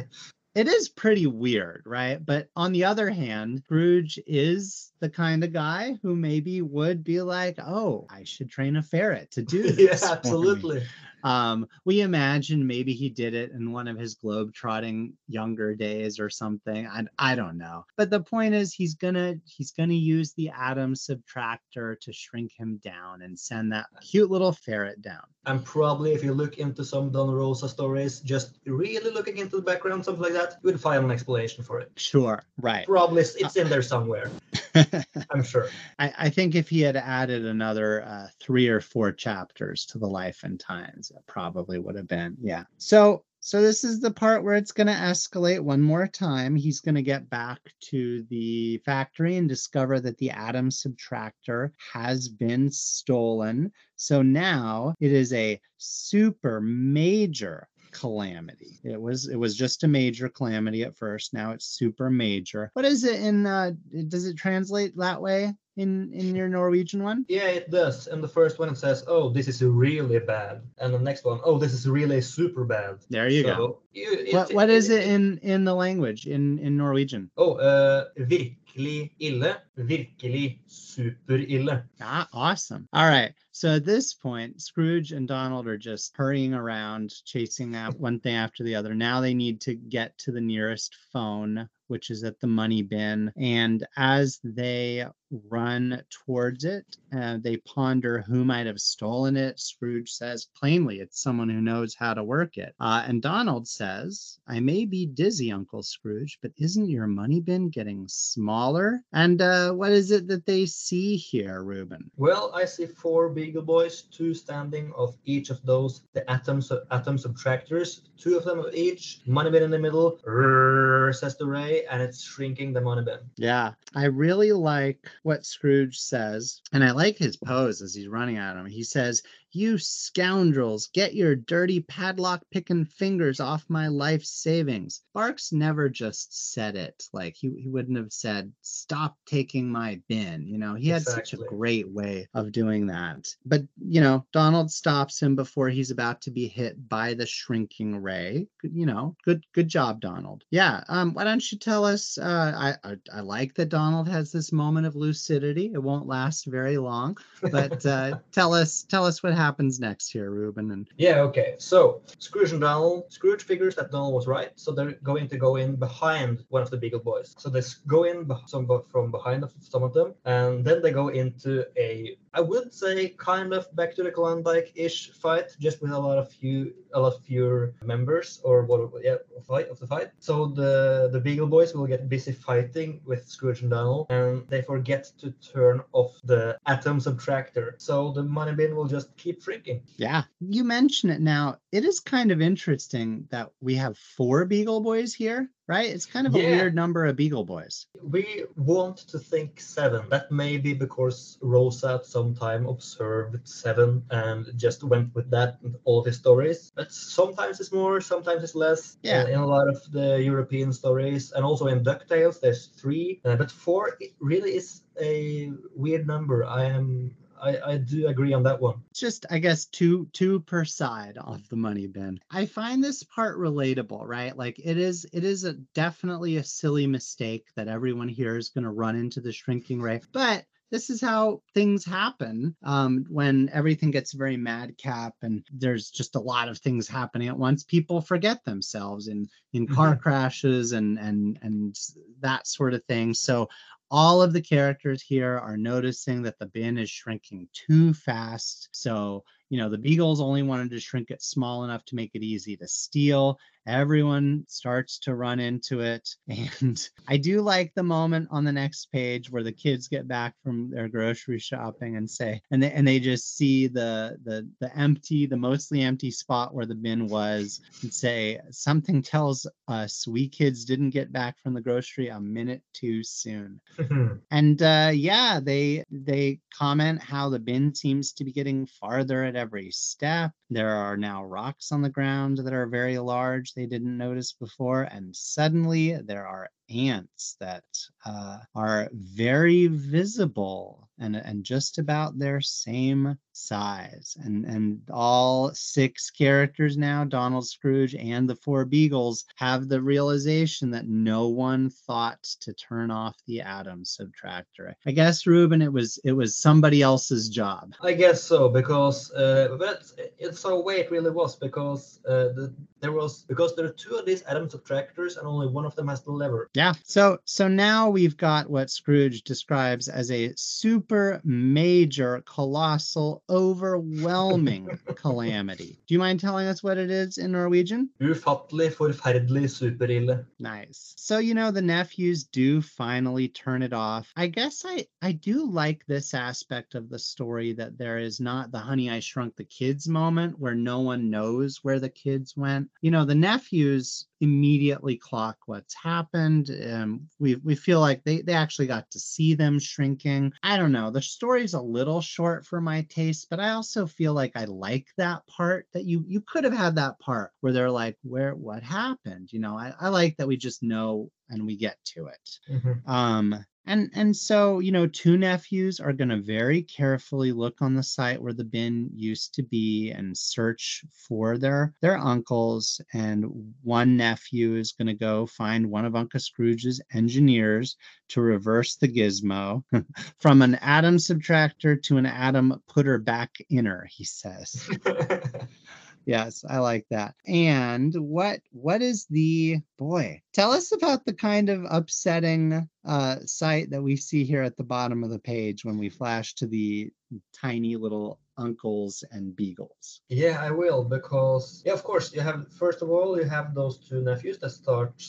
Speaker 1: it is pretty weird, right? But on the other hand, Scrooge is the kind of guy who maybe would be like, "Oh, I should train a ferret to do this."
Speaker 2: yeah,
Speaker 1: for me."
Speaker 2: absolutely.
Speaker 1: Um, we imagine maybe he did it in one of his globe-trotting younger days or something. I, I don't know. But the point is he's gonna he's gonna use the atom subtractor to shrink him down and send that cute little ferret down.
Speaker 2: And probably, if you look into some Don Rosa stories, just really looking into the background, something like that, you would find an explanation for it.
Speaker 1: Sure, right.
Speaker 2: Probably, it's- it's in there somewhere. I'm sure.
Speaker 1: I, I think if he had added another uh, three or four chapters to the life and times, it probably would have been. Yeah. So So this is the part where it's going to escalate one more time. He's going to get back to the factory and discover that the atom subtractor has been stolen. So now it is a super major calamity. It was it was just a major calamity at first. Now it's super major. What is it in uh does it translate that way in in your Norwegian one?
Speaker 2: Yeah, it does. And the first one it says, "Oh, this is really bad," and the next one, "Oh, this is really super bad."
Speaker 1: There you
Speaker 2: So,
Speaker 1: go.
Speaker 2: you- it-
Speaker 1: What what is it in in the language in in Norwegian?
Speaker 2: Oh, uh, virkelig ille. Virkelig superille.
Speaker 1: Ah, awesome. All right. So at this point, Scrooge and Donald are just hurrying around, chasing out one thing after the other. Now they need to get to the nearest phone, which is at the money bin. And as they run towards it, uh, they ponder who might have stolen it. Scrooge says plainly, it's someone who knows how to work it. Uh, and Donald says, I may be dizzy, Uncle Scrooge, but isn't your money bin getting smaller? And uh, what is it that they see here, Ruben?
Speaker 2: Well, I see four Beagle Boys, two standing of each of those, the atom, sub- atom subtractors, two of them of each, money bin in the middle, "Rrrr," says the ray, and it's shrinking the money bin.
Speaker 1: Yeah, I really like what Scrooge says, and I like his pose as he's running at him. He says, You scoundrels, get your dirty padlock picking fingers off my life savings. Barks never just said it. Like he, he wouldn't have said, Stop taking my bin. You know, he had such a great way of doing that. But, you know, Donald stops him before he's about to be hit by the shrinking ray. You know, good good job, Donald. Yeah. Um, why don't you tell us? Uh, I, I I like that Donald has this moment of lucidity. It won't last very long, but uh, tell us tell us what happens next here, Ruben. And
Speaker 2: Yeah, okay. So Scrooge and Donald, Scrooge figures that Donald was right, so they're going to go in behind one of the Beagle Boys. So they go in some from behind some of them, and then they go into a, I would say, kind of back to the Klondike-ish fight, just with a lot of few, a lot fewer members or what, yeah, fight of the fight. So the the Beagle Boys will get busy fighting with Scrooge and Donald, and they forget to turn off the atom subtractor. So the money bin will just keep shrinking.
Speaker 1: yeah, you mention it now. It is kind of interesting that we have four Beagle Boys here, right? It's kind of a
Speaker 2: Yeah.
Speaker 1: weird number of Beagle Boys.
Speaker 2: We want to think seven. That may be because Rosa at some time observed seven and just went with that in all of his stories. But sometimes it's more, sometimes it's less.
Speaker 1: Yeah.
Speaker 2: In a lot of the European stories, and also in DuckTales, there's three. Uh, but four it really is a weird number. I am. I, I do agree on that one.
Speaker 1: Just i guess two two per side of the money bin i find this part relatable right like it is it is a definitely a silly mistake that everyone here is going to run into the shrinking ray but this is how things happen um, when everything gets very madcap and there's just a lot of things happening at once. People forget themselves in in car crashes and and and that sort of thing. So all of the characters here are noticing that the bin is shrinking too fast. So, you know, the Beagles only wanted to shrink it small enough to make it easy to steal. Everyone starts to run into it. And I do like the moment on the next page where the kids get back from their grocery shopping and say, and they and they just see the the the empty, the mostly empty spot where the bin was and say, something tells us we kids didn't get back from the grocery a minute too soon and uh, yeah they they comment how the bin seems to be getting farther at every step. There are now rocks on the ground that are very large they didn't notice before and suddenly there are ants that uh, are very visible and and just about their same size and and all six characters now donald scrooge and the four beagles have the realization that no one thought to turn off the atom subtractor i guess ruben it was it was somebody else's job
Speaker 2: I guess so because, uh, but it's a way it really was because uh, the, there was because there are two of these atom subtractors and only one of them has the lever.
Speaker 1: yeah so so now we've got what scrooge describes as a super major, colossal, overwhelming calamity. Do you mind telling us what it is in Norwegian?
Speaker 2: Ufattelig, forferdelig, superille.
Speaker 1: Nice. So, you know, the nephews do finally turn it off. I guess I, I do like this aspect of the story that there is not the honey, I shrunk the kids moment where no one knows where the kids went. You know, the nephews immediately clock what's happened. Um, we we feel like they they actually got to see them shrinking. I don't know. The story's a little short for my taste, but I also feel like I like that part that you you could have had that part where they're like, where what happened? You know, I, I like that we just know and we get to it.
Speaker 2: Mhm.
Speaker 1: Um, and and so you know, two nephews are going to very carefully look on the site where the bin used to be and search for their their uncles. And one nephew is going to go find one of Uncle Scrooge's engineers to reverse the gizmo from an atom subtractor to an atom putter back inner. He says. Yes, I like that. And what what is the boy? Tell us about the kind of upsetting uh sight that we see here at the bottom of the page when we flash to the tiny little uncles and beagles.
Speaker 2: Yeah, I will because yeah, of course you have first of all you have those two nephews that start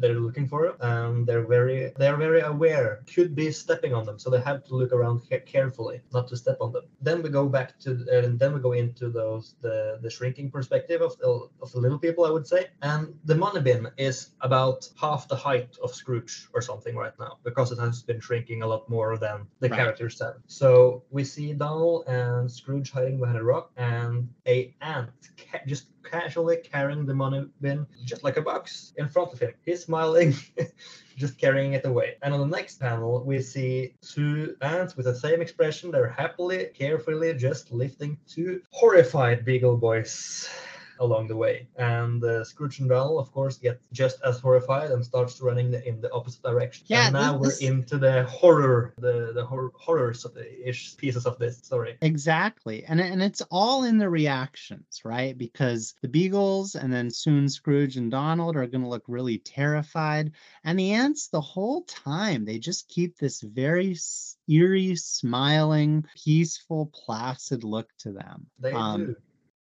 Speaker 2: they're looking for and they're very they're very aware could be stepping on them so they have to look around carefully not to step on them. Then we go back to uh, and then we go into those the the shrinking perspective of the, of the little people i would say. And the money bin is about half the height of scrooge or something right now because it has been shrinking a lot more than the
Speaker 1: Right.
Speaker 2: characters have. So we see donald and scrooge hiding behind a rock and a ant ca- just casually carrying the money bin just like a box in front of him. He's smiling, just carrying it away. And on the next panel, we see two ants with the same expression. They're happily, carefully just lifting two horrified beagle boys along the way. And uh, Scrooge and Donald, of course, get just as horrified and starts running the, in the opposite direction.
Speaker 1: Yeah,
Speaker 2: and now
Speaker 1: this-
Speaker 2: we're into the horror, the the hor- horrors of the ish pieces of this story.
Speaker 1: Exactly. And and it's all in the reactions, right? Because the beagles and then soon Scrooge and Donald are going to look really terrified and the ants the whole time they just keep this very eerie, smiling, peaceful, placid look to them.
Speaker 2: They
Speaker 1: Um,
Speaker 2: do.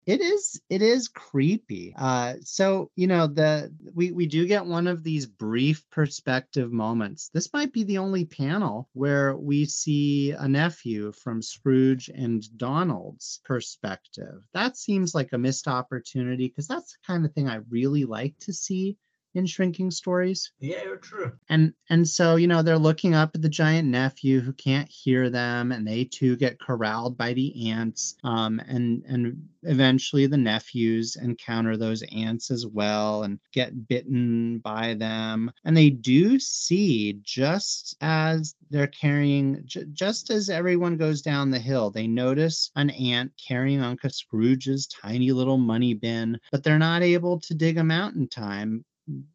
Speaker 1: It is it is creepy uh so you know the we we do get one of these brief perspective moments. This might be the only panel where we see a nephew from scrooge and donald's perspective. That seems like a missed opportunity because that's the kind of thing i really like to see in shrinking stories
Speaker 2: Yeah, true.
Speaker 1: and and so you know they're looking up at the giant nephew who can't hear them and they too get corralled by the ants um and and eventually the nephews encounter those ants as well and get bitten by them and they do see just as they're carrying j- just as everyone goes down the hill they notice an ant carrying uncle scrooge's tiny little money bin but they're not able to dig him out in time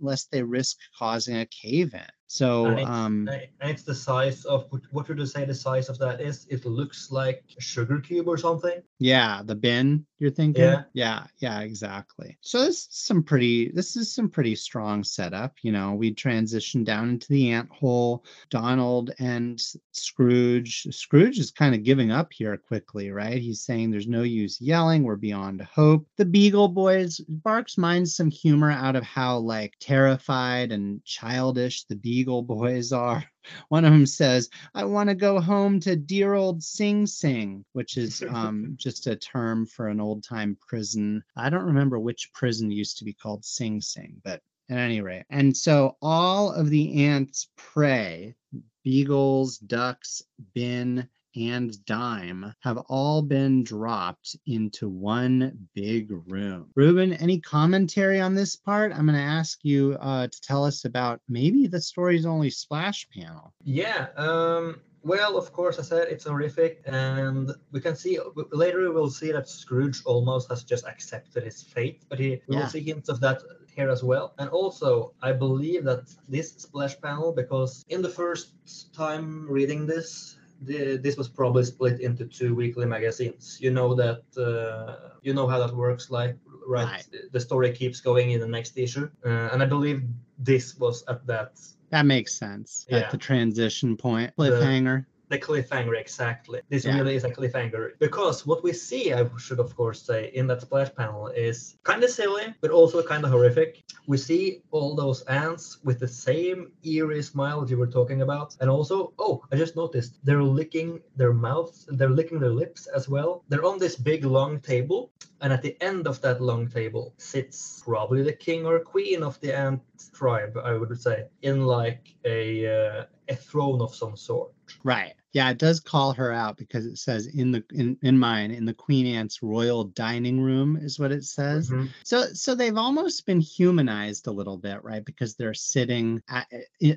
Speaker 1: lest they risk causing a cave in. So,
Speaker 2: And it's-
Speaker 1: um,
Speaker 2: And it's the size of what would you say the size of that is? It looks like a sugar cube or something.
Speaker 1: yeah, the bin you're thinking.
Speaker 2: Yeah.
Speaker 1: yeah, yeah, exactly. So this is some pretty. This is some pretty strong setup. You know, we transition down into the ant hole. Donald and Scrooge. Scrooge is kind of giving up here quickly, right? He's saying there's no use yelling. We're beyond hope. The Beagle Boys. Barks minds some humor out of how like terrified and childish the Beagle Boys are. One of them says, I want to go home to dear old Sing Sing, which is um, just a term for an old time prison. I don't remember which prison used to be called Sing Sing, but at any rate. And so all of the ants prey, beagles, ducks, bin, and dime have all been dropped into one big room. Ruben, any commentary on this part? I'm going to ask you uh, to tell us about maybe the story's only splash panel.
Speaker 2: Yeah. Um, well, of course, I said it's horrific, and we can see later. We'll see that Scrooge almost has just accepted his fate, but he we
Speaker 1: Yeah.
Speaker 2: will see hints of that here as well. And also, I believe that this splash panel, because in the first time reading this, the, this was probably split into two weekly magazines. You know that uh, you know how that works, like right?
Speaker 1: Right.
Speaker 2: The story keeps going in the next issue, uh, and I believe this was at that
Speaker 1: That makes sense
Speaker 2: Yeah.
Speaker 1: at the transition point. Cliffhanger.
Speaker 2: The cliffhanger exactly. This
Speaker 1: Yeah.
Speaker 2: really is a cliffhanger because what we see, I should of course say, in that splash panel is kind of silly, but also kind of horrific. We see all those ants with the same eerie smile you were talking about, and also, oh, I just noticed they're licking their mouths, they're licking their lips as well. They're on this big long table, and at the end of that long table sits probably the king or queen of the ant tribe, I would say, in like a uh, a throne of some sort.
Speaker 1: Right. Yeah, it does call her out because it says in the in, in mine in the Queen Ant's royal dining room is what it says.
Speaker 2: Mhm.
Speaker 1: So so they've almost been humanized a little bit, right? Because they're sitting at,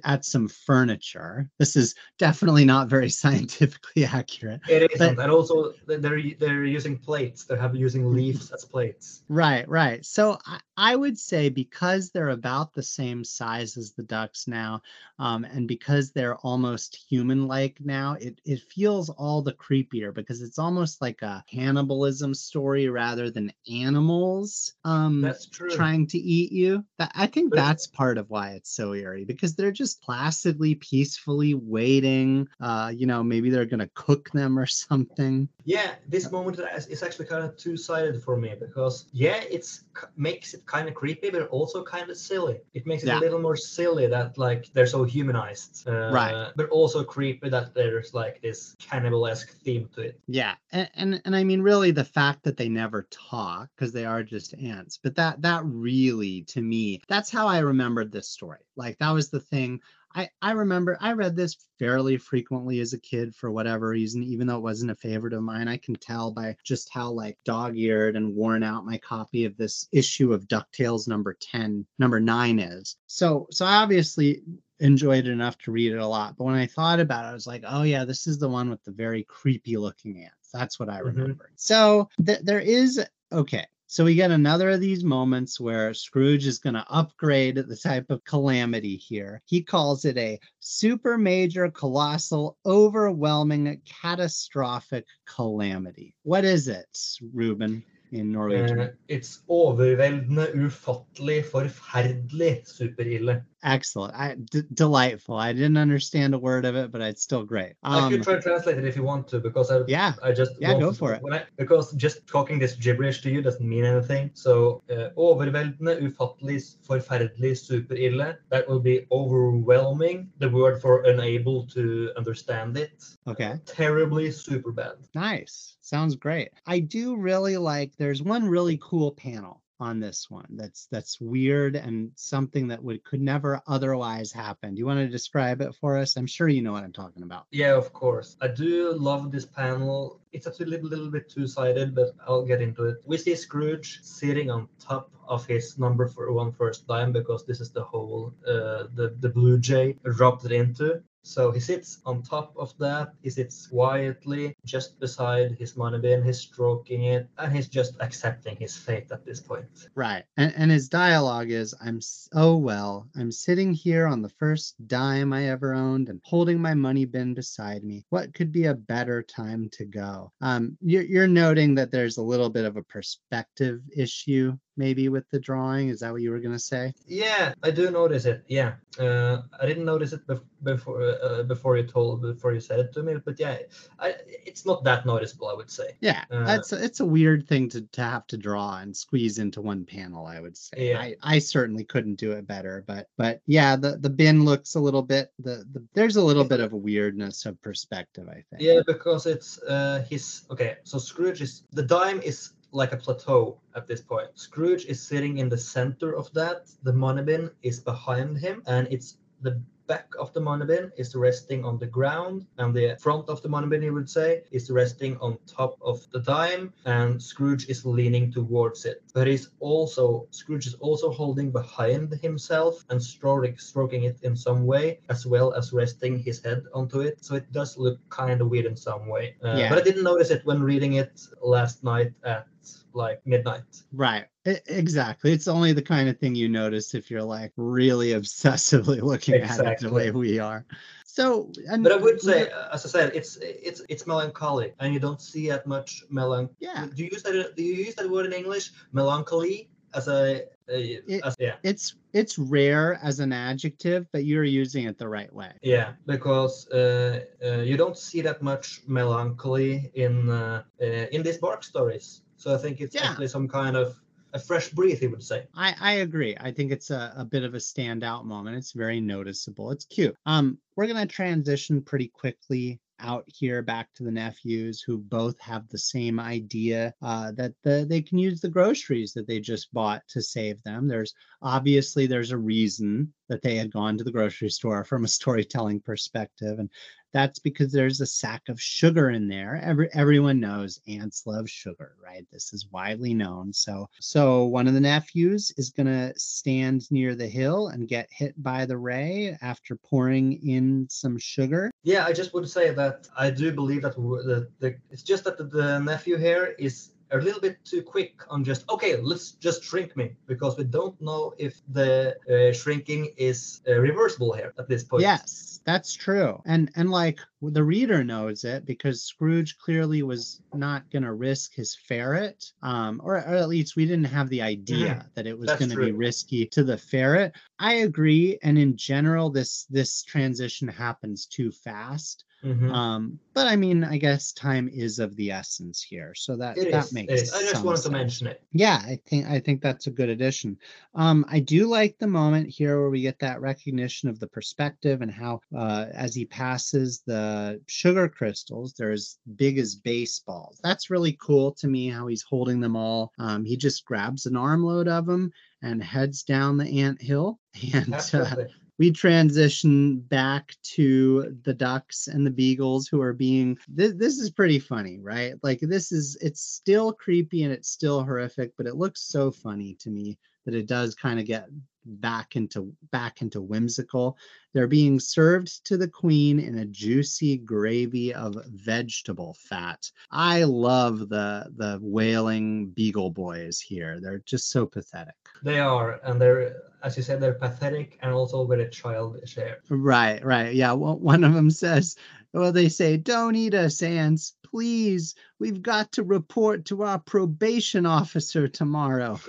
Speaker 1: at some furniture. This is definitely not very scientifically accurate.
Speaker 2: It isn't, and also they're they're using plates. They're have using leaves as plates.
Speaker 1: Right, right. So I, I would say because they're about the same size as the ducks now, um, and because they're almost human-like now, it, it feels all the creepier because it's almost like a cannibalism story rather than animals um,
Speaker 2: That's true.
Speaker 1: trying to eat you. That I think
Speaker 2: But
Speaker 1: that's part of why it's so eerie because they're just placidly, peacefully waiting. Uh, you know, maybe they're gonna cook them or something.
Speaker 2: Yeah, this moment is is actually kind of two-sided for me because yeah, it's makes it kind of creepy, but also kind of silly. It makes it
Speaker 1: Yeah.
Speaker 2: a little more silly that like they're so humanized, uh,
Speaker 1: Right.
Speaker 2: But also creepy that there's like this cannibal-esque theme to it.
Speaker 1: Yeah, and, and and I mean really the fact that they never talk because they are just ants. But that that really to me, that's how I remembered this story. Like that was the thing. I I remember I read this fairly frequently as a kid for whatever reason, even though it wasn't a favorite of mine. I can tell by just how like dog-eared and worn out my copy of this issue of DuckTales number 10, number 9 is. So so I obviously enjoyed it enough to read it a lot. But when I thought about it, I was like, oh yeah, this is the one with the very creepy looking ants. That's what I
Speaker 2: Mhm.
Speaker 1: remember. So th- there is okay. So we get another of these moments where Scrooge is going to upgrade the type of calamity here. He calls it a super major, colossal, overwhelming, catastrophic calamity. What is it, Ruben, in Norwegian?
Speaker 2: Uh, it's overveldende, ufattelig, forferdelig, superille.
Speaker 1: Excellent. I, d- delightful. I didn't understand a word of it, but it's still great.
Speaker 2: I
Speaker 1: Um,
Speaker 2: could try to translate it if you want to, because I
Speaker 1: yeah.
Speaker 2: I just
Speaker 1: Yeah, go for it.
Speaker 2: I, because just talking this gibberish to you doesn't mean anything. So uh, overveldende, ufattelig, forferdelig, superille. That will be overwhelming. The word for unable to understand it.
Speaker 1: Okay.
Speaker 2: Terribly super bad.
Speaker 1: Nice. Sounds great. I do really like there's one really cool panel on this one that's that's weird and something that would could never otherwise happen. Do you want to describe it for us? I'm sure you know what I'm talking about.
Speaker 2: Yeah, of course. I do love this panel. It's a little, little bit two-sided, but I'll get into it. We see Scrooge sitting on top of his number for one first dime because this is the hole uh, the the blue jay dropped it into. So he sits on top of that. He sits quietly just beside his money bin. He's stroking it, and he's just accepting his fate at this point.
Speaker 1: Right. And and his dialogue is I'm oh well, I'm sitting here on the first dime I ever owned and holding my money bin beside me. What could be a better time to go? Um you're you're noting that there's a little bit of a perspective issue maybe with the drawing. Is that what you were gonna say?
Speaker 2: Yeah, I do notice it. Yeah, uh, I didn't notice it bef- before uh, before you told before you said it to me. But yeah, I, it's not that noticeable, I would say.
Speaker 1: Yeah,
Speaker 2: Uh,
Speaker 1: that's it's a weird thing to, to have to draw and squeeze into one panel. I would say.
Speaker 2: Yeah.
Speaker 1: I, I certainly couldn't do it better, but but yeah, the the bin looks a little bit the, the there's a little bit of a weirdness of perspective. I think.
Speaker 2: Yeah, because it's uh, his. Okay, so Scrooge is the dime is like a plateau at this point. Scrooge is sitting in the center of that. The money bin is behind him, and it's the back of the money bin is resting on the ground, and the front of the money bin, you would say, is resting on top of the dime, and Scrooge is leaning towards it. But he's also Scrooge is also holding behind himself and stroking stroking it in some way, as well as resting his head onto it. So it does look kind of weird in some way. Uh,
Speaker 1: Yeah.
Speaker 2: But I didn't notice it when reading it last night at like midnight.
Speaker 1: Right. Exactly. It's only the kind of thing you notice if you're like really obsessively looking at it the way we are. So, and
Speaker 2: But I would say, uh, as I said, it's it's it's melancholic, and you don't see that much melan.
Speaker 1: yeah,
Speaker 2: Do you use that? Do you use that word in English? Melancholy as a
Speaker 1: It-
Speaker 2: as- yeah.
Speaker 1: It's it's rare as an adjective, but you're using it the right way.
Speaker 2: Yeah, because uh, uh, you don't see that much melancholy in uh, uh, in these Barks stories. So I think it's
Speaker 1: Yeah.
Speaker 2: actually some kind of a fresh breath, he would say.
Speaker 1: I, I agree. I think it's a, a bit of a standout moment. It's very noticeable. It's cute. Um, we're gonna transition pretty quickly out here back to the nephews who both have the same idea uh, that the, they can use the groceries that they just bought to save them. There's obviously there's a reason that they had gone to the grocery store from a storytelling perspective, and that's because there's a sack of sugar in there. Every everyone knows ants love sugar, right? This is widely known. So so one of the nephews is gonna stand near the hill and get hit by the ray after pouring in some sugar.
Speaker 2: Yeah, I just would say that I do believe that the, the it's just that the nephew here is a little bit too quick on just okay, let's just shrink me because we don't know if the uh, shrinking is uh, reversible here at this point.
Speaker 1: Yes, that's true. And and like the reader knows it because Scrooge clearly was not going to risk his ferret, um, or, or at least we didn't have the idea that it was going to be risky to the ferret. I agree, and in general, this this transition happens too fast.
Speaker 2: Mhm.
Speaker 1: Um, but I mean, I guess time is of the essence here, so that
Speaker 2: It
Speaker 1: that
Speaker 2: is,
Speaker 1: makes.
Speaker 2: it is. I just wanted to mention it.
Speaker 1: Yeah, I think I think that's a good addition. Um, I do like the moment here where we get that recognition of the perspective and how, uh, as he passes the sugar crystals, they're as big as baseballs. That's really cool to me. How he's holding them all. Um, he just grabs an armload of them and heads down the ant hill. And uh, we transition back to the ducks and the beagles who are being this, this is pretty funny right like this is it's still creepy and it's still horrific but it looks so funny to me that it does kind of get back into back into whimsical they're being served to the queen in a juicy gravy of vegetable fat i love the the wailing beagle boys here they're just so pathetic
Speaker 2: They are, and they're, as you said, they're pathetic and also very childish here.
Speaker 1: Right, right. Yeah. Well, one of them says, well, they say, don't eat us, ants. Please, we've got to report to our probation officer tomorrow.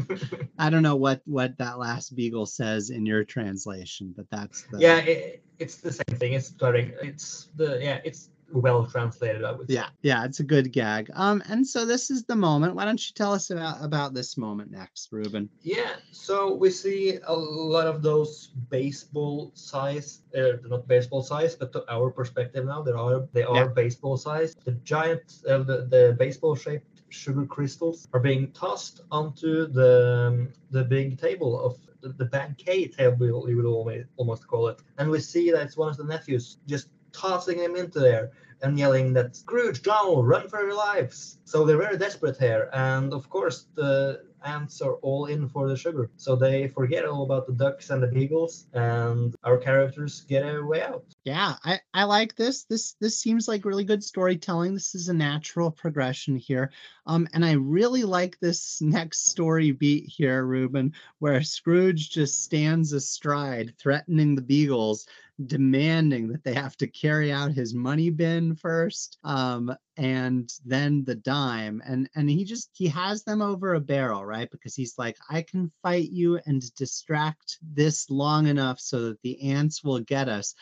Speaker 1: I don't know what what that last beagle says in your translation, but that's the
Speaker 2: yeah, it, it's the same thing. It's starting. It's the yeah. It's well translated. I would. say.
Speaker 1: yeah, yeah. It's a good gag. Um, and so this is the moment. Why don't you tell us about about this moment next, Ruben?
Speaker 2: Yeah, so we see a lot of those baseball size, uh, not baseball size, but to our perspective now, there are they are
Speaker 1: Yeah.
Speaker 2: baseball size. The giant, uh, the, the baseball shaped sugar crystals are being tossed onto the um, the big table of the, the banquet table, you would almost almost call it. And we see that it's one of the nephews just tossing him into there and yelling that Scrooge, Donald, run for your lives. So they're very desperate here, and of course the ants are all in for the sugar. So they forget all about the ducks and the beagles, and our characters get a way out.
Speaker 1: Yeah, I, I like this. This this seems like really good storytelling. This is a natural progression here. Um, and I really like this next story beat here, Ruben, where Scrooge just stands astride, threatening the Beagles, demanding that they have to carry out his money bin first, um, and then the dime. And and he just he has them over a barrel, right? Because he's like, I can fight you and distract this long enough so that the ants will get us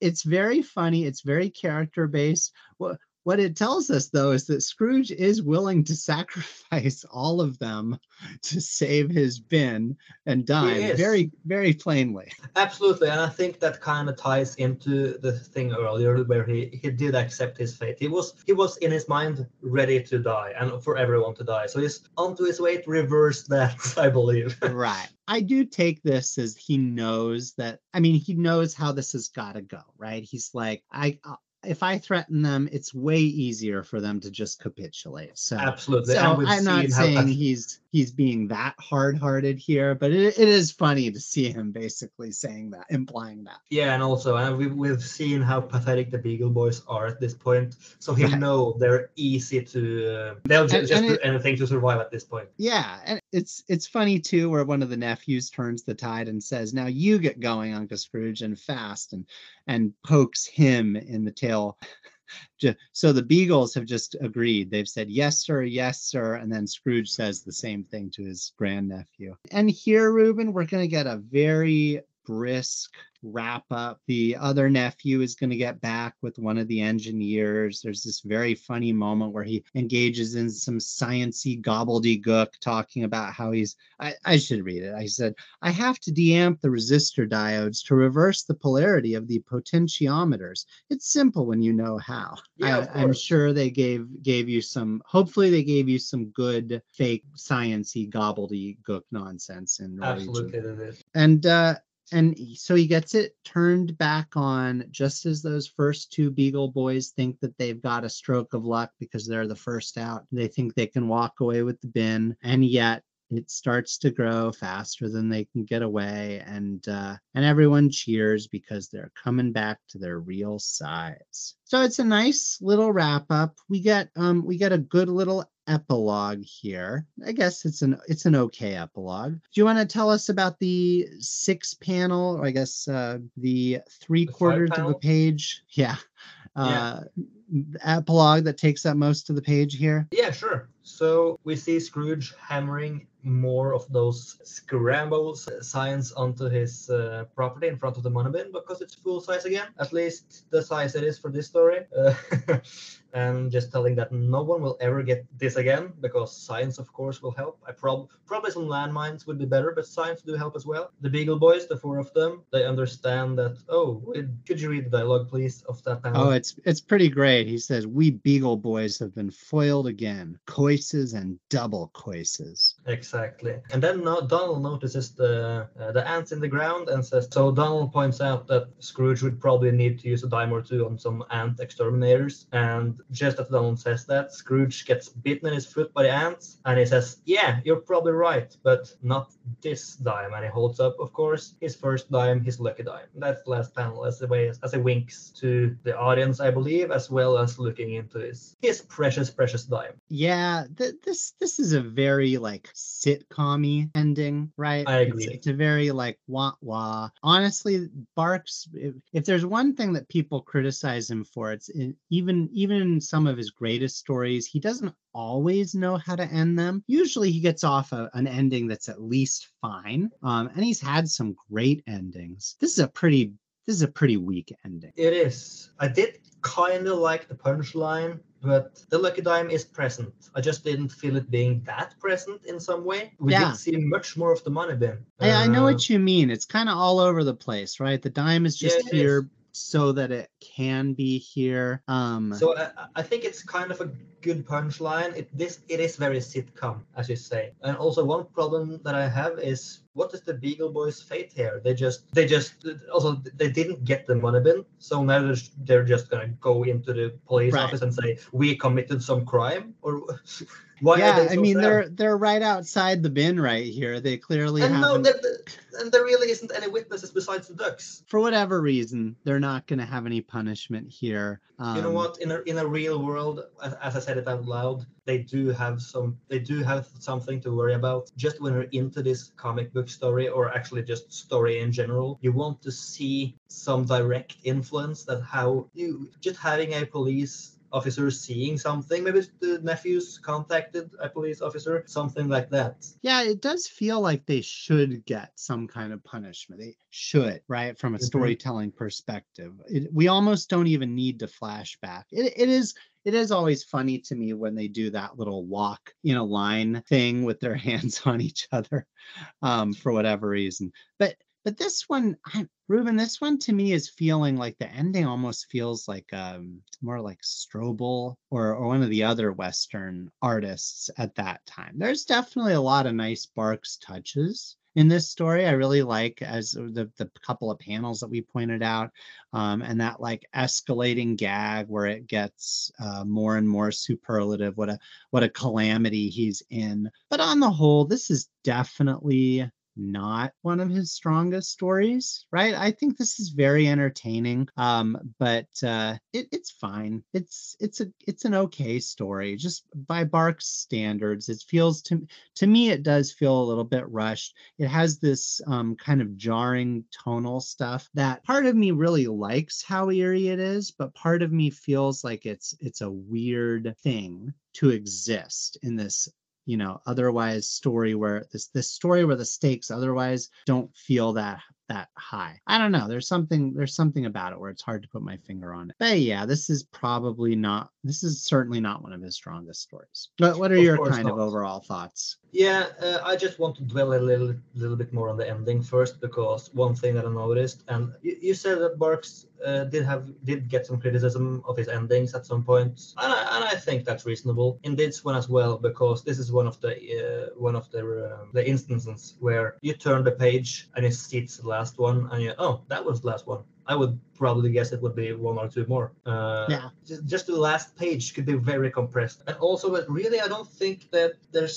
Speaker 1: it's very funny it's very character based what what it tells us though is that scrooge is willing to sacrifice all of them to save his bin and dime
Speaker 2: is.
Speaker 1: very very plainly
Speaker 2: Absolutely, and I think that kind of ties into the thing earlier where he, he did accept his fate. He was he was in his mind ready to die and for everyone to die. So he's onto his way to reverse that, I believe.
Speaker 1: right i do take this as he knows that i mean he knows how this has got to go right he's like i if i threaten them it's way easier for them to just capitulate so
Speaker 2: Absolutely.
Speaker 1: So I'm not saying he's he's being that hard-hearted here, but it, it is funny to see him basically saying that, implying that.
Speaker 2: Yeah, and also, and we, we've seen how pathetic the Beagle Boys are at this point. So he
Speaker 1: Right.
Speaker 2: know they're easy to. Uh, they'll ju-
Speaker 1: And-
Speaker 2: just
Speaker 1: and
Speaker 2: do
Speaker 1: it-
Speaker 2: anything to survive at this point.
Speaker 1: Yeah, and it's it's funny too, where one of the nephews turns the tide and says, "Now you get going, Uncle Scrooge, and fast," and and pokes him in the tail. So the Beagles have just agreed. They've said, yes, sir, yes, sir. And then Scrooge says the same thing to his grandnephew. And here, Ruben, we're going to get a very brisk wrap up. The other nephew is going to get back with one of the engineers. There's this very funny moment where he engages in some sciency gobbledygook talking about how he's I, I should read it. I said, I have to deamp the resistor diodes to reverse the polarity of the potentiometers. It's simple when you know how.
Speaker 2: Yeah,
Speaker 1: I, am sure they gave gave you some hopefully they gave you some good fake sciency gobbledygook nonsense in
Speaker 2: Norwegian. Absolutely.
Speaker 1: And uh and so he gets it turned back on just as those first two Beagle boys think that they've got a stroke of luck because they're the first out. They think they can walk away with the bin, and yet it starts to grow faster than they can get away and uh, and everyone cheers because they're coming back to their real size so it's a nice little wrap up we get um we get a good little epilogue here. I guess it's an it's an okay epilogue. Do you want to tell us about the six panel or i guess uh the three quarters of the page? Yeah. Uh yeah. epilogue that takes up most of the page here?
Speaker 2: Yeah sure. So we see Scrooge hammering more of those scrambles signs onto his uh, property in front of the money bin because it's full size again, at least the size it is for this story. Uh, and just telling that no one will ever get this again because science, of course, will help. I prob probably some landmines would be better, but science do help as well. The Beagle Boys, the four of them, they understand that. Oh, could you read the dialogue, please, of that panel?
Speaker 1: Oh, it's it's pretty great. He says, "We Beagle Boys have been foiled again. Coices and double coices."
Speaker 2: Exactly. And then no, Donald notices the uh, the ants in the ground and says. So Donald points out that Scrooge would probably need to use a dime or two on some ant exterminators, and just as Donald says that, Scrooge gets bitten in his foot by the ants, and he says, "Yeah, you're probably right, but not this dime." And he holds up, of course, his first dime, his lucky dime. That's the last panel, as the way as he winks to the audience, I believe, as well as looking into his his precious, precious dime.
Speaker 1: Yeah, th- this this is a very like sitcom ending, right?
Speaker 2: I agree.
Speaker 1: It's, it's, a very like wah wah. Honestly, Barks. If, if, there's one thing that people criticize him for, it's in, even even some of his greatest stories, he doesn't always know how to end them. Usually he gets off a, an ending that's at least fine. Um, and he's had some great endings. This is a pretty this is a pretty weak ending.
Speaker 2: It is. I did kind of like the punchline, but the lucky dime is present. I just didn't feel it being that present in some way. We yeah. did see much more of the money bin.
Speaker 1: I, uh, I know what you mean. It's kind of all over the place, right? The dime is just yeah, here. Is so that it can be here. Um,
Speaker 2: so I, I think it's kind of a good punchline. It this it is very sitcom, as you say. And also one problem that I have is what is the Beagle Boys' fate here? They just they just also they didn't get the money bin, so now they're, they're just gonna go into the police right. office and say we committed some crime or.
Speaker 1: Why yeah, so I mean sad? they're they're right outside the bin right here. They clearly
Speaker 2: and
Speaker 1: no,
Speaker 2: there, and there really isn't any witnesses besides the ducks.
Speaker 1: For whatever reason, they're not going to have any punishment here.
Speaker 2: Um, you know um, what? In a in a real world, as, as I said it out loud, they do have some. They do have something to worry about. Just when you're into this comic book story, or actually just story in general, you want to see some direct influence that how you just having a police officer seeing something. Maybe the nephews contacted a police officer, something like that.
Speaker 1: Yeah, it does feel like they should get some kind of punishment. They should, right? From a mm-hmm. storytelling perspective. It, we almost don't even need to flashback. It, it is it is always funny to me when they do that little walk in a line thing with their hands on each other um, for whatever reason. But but this one, I, Ruben, this one to me is feeling like the ending almost feels like um, more like Strobl or, or one of the other Western artists at that time. There's definitely a lot of nice Barks touches in this story. I really like as the, the couple of panels that we pointed out, um, and that like escalating gag where it gets uh, more and more superlative. What a what a calamity he's in. But on the whole, this is definitely not one of his strongest stories, right? I think this is very entertaining, um, but uh, it, it's fine. It's it's a it's an okay story, just by Barks standards. It feels to to me it does feel a little bit rushed. It has this um, kind of jarring tonal stuff that part of me really likes how eerie it is, but part of me feels like it's it's a weird thing to exist in this you know otherwise story where this this story where the stakes otherwise don't feel that that high. I don't know there's something there's something about it where it's hard to put my finger on it. But yeah this is probably not this is certainly not one of his strongest stories. But what are
Speaker 2: Of
Speaker 1: your kind of overall thoughts?
Speaker 2: Yeah, uh, I just want to dwell a little, little bit more on the ending first because one thing that I noticed, and you, you said that Barks uh, did have did get some criticism of his endings at some point, and I, and I think that's reasonable. In this one as well because this is one of the uh, one of the um, the instances where you turn the page and you see it's the last one, and you oh that was the last one. I would probably guess it would be one or two more. Uh,
Speaker 1: Yeah.
Speaker 2: Just, just the last page could be very compressed, and also, but really, I don't think that there's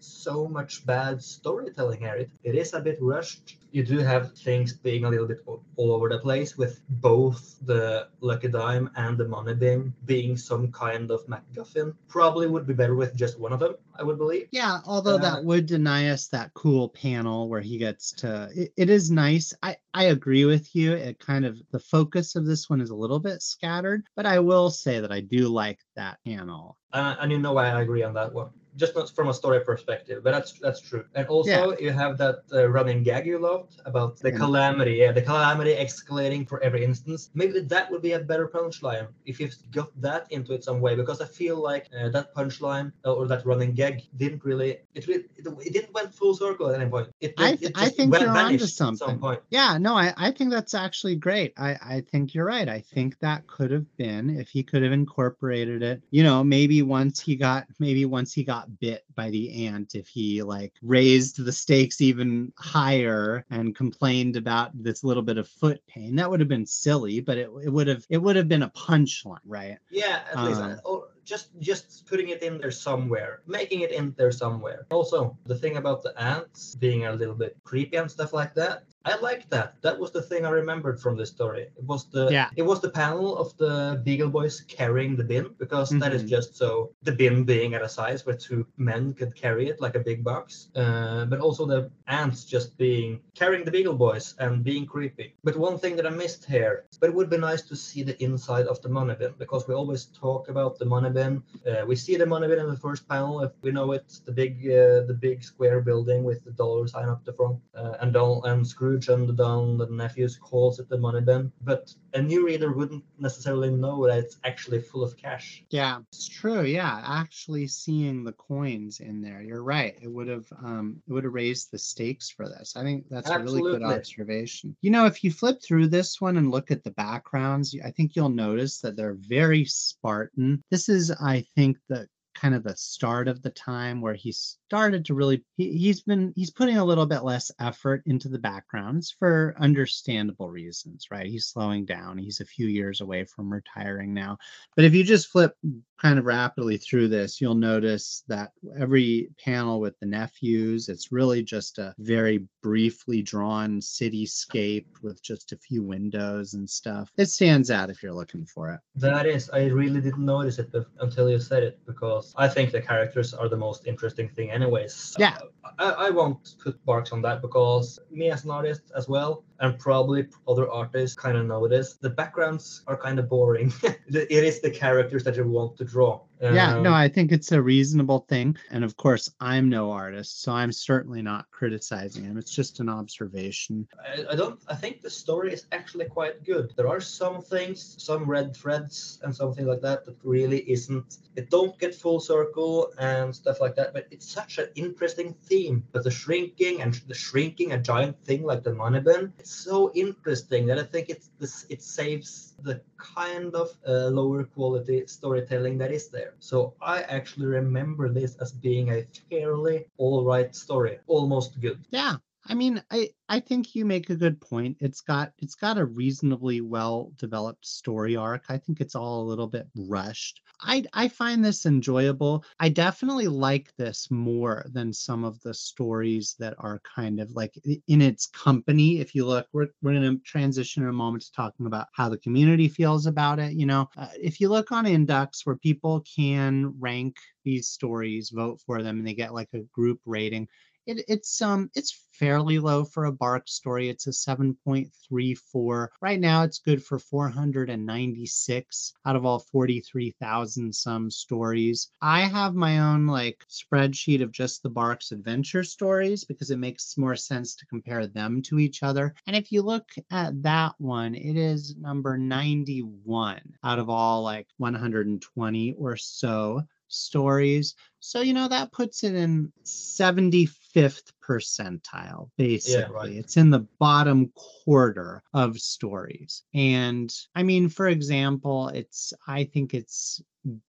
Speaker 2: so much bad storytelling here. It, it is a bit rushed. You do have things being a little bit all, all over the place, with both the Lucky Dime and the Money Bin being some kind of MacGuffin. Probably would be better with just one of them, I would believe.
Speaker 1: Yeah, although
Speaker 2: Uh,
Speaker 1: that would deny us that cool panel where he gets to it, it is nice. I I agree with you. It kind of the focus of this one is a little bit scattered, but I will say that I do like that panel.
Speaker 2: Uh, and you know why I agree on that one. Just not from a story perspective, but that's that's true. And also, you have that uh, running gag you loved about the
Speaker 1: Yeah.
Speaker 2: calamity. Yeah, the calamity escalating for every instance. Maybe that would be a better punchline if you've got that into it some way. Because I feel like uh, that punchline uh, or that running gag didn't really it really it, it didn't went full circle at any point. It,
Speaker 1: I
Speaker 2: it
Speaker 1: th- I think
Speaker 2: went-
Speaker 1: you're onto
Speaker 2: some
Speaker 1: something.
Speaker 2: point.
Speaker 1: Yeah, no, I, I think that's actually great. I, I think you're right. I think that could have been if he could have incorporated it. You know, maybe once he got maybe once he got bit by the ant, if he like raised the stakes even higher and complained about this little bit of foot pain, that would have been silly, but it, it would have it would have been a punchline, right?
Speaker 2: Yeah, at least,
Speaker 1: Um,
Speaker 2: uh, or just just putting it in there somewhere, making it in there somewhere. Also, the thing about the ants being a little bit creepy and stuff like that. I like that. That was the thing I remembered from this story. It was the
Speaker 1: Yeah.
Speaker 2: it was the panel of the Beagle Boys carrying the bin because that is
Speaker 1: Mhm.
Speaker 2: just so the bin being at a size where two men could carry it like a big box. Uh, but also the ants just being carrying the Beagle Boys and being creepy. But one thing that I missed here, but it would be nice to see the inside of the money bin because we always talk about the money bin. Uh, we see the money bin in the first panel. If we know it's the big, uh, the big square building with the dollar sign up the front, uh, and Don and Scrooge and the Don the nephews calls it the money bin. But a new reader wouldn't necessarily know that it's actually full of cash.
Speaker 1: Yeah, it's true. Yeah, actually seeing the coins in there, you're right. It would have um it would have raised the stakes for this. I think that's a really good observation. You know, if you flip through this one and look at the backgrounds, I think you'll notice that they're very Spartan. This is, I think, the kind of the start of the time where he started to really he, he's been he's putting a little bit less effort into the backgrounds for understandable reasons right? He's slowing down. He's a few years away from retiring now. But if you just flip kind of rapidly through this, you'll notice that every panel with the nephews, it's really just a very briefly drawn cityscape with just a few windows and stuff. It stands out if you're looking for it.
Speaker 2: That is, I really didn't notice it until you said it because I think the characters are the most interesting thing, anyways.
Speaker 1: Yeah.
Speaker 2: I, I won't put marks on that because me as an artist as well, and probably other artists kind of know this. The backgrounds are kind of boring. It is the characters that you want to draw.
Speaker 1: Yeah,
Speaker 2: Um,
Speaker 1: no, I think it's a reasonable thing. And of course, I'm no artist, so I'm certainly not criticizing him. It's just an observation.
Speaker 2: I, I don't. I think the story is actually quite good. There are some things, some red threads, and something like that that really isn't. It don't get full circle and stuff like that. But it's such an interesting theme. But the shrinking and the shrinking a giant thing like the money bin, it's so interesting that I think it's this. It saves the kind of uh, lower quality storytelling that is there. So I actually remember this as being a fairly all right story, almost good.
Speaker 1: Yeah. I mean, I I think you make a good point. It's got it's got a reasonably well developed story arc. I think it's all a little bit rushed. I I find this enjoyable. I definitely like this more than some of the stories that are kind of like in its company. If you look, we're we're going to transition in a moment to talking about how the community feels about it. You know, uh, if you look on Inducks where people can rank these stories, vote for them, and they get like a group rating it, it's um it's fairly low for a Barks story. It's a 7.34 right now it's good for 496 out of all 43,000 some stories. I have my own like spreadsheet of just the Barks adventure stories because it makes more sense to compare them to each other. And if you look at that one it is number 91 out of all like 120 or so stories. So, you know, that puts it in 75th percentile, basically. Yeah, right. It's in the bottom quarter of stories. And I mean, for example, it's, I think it's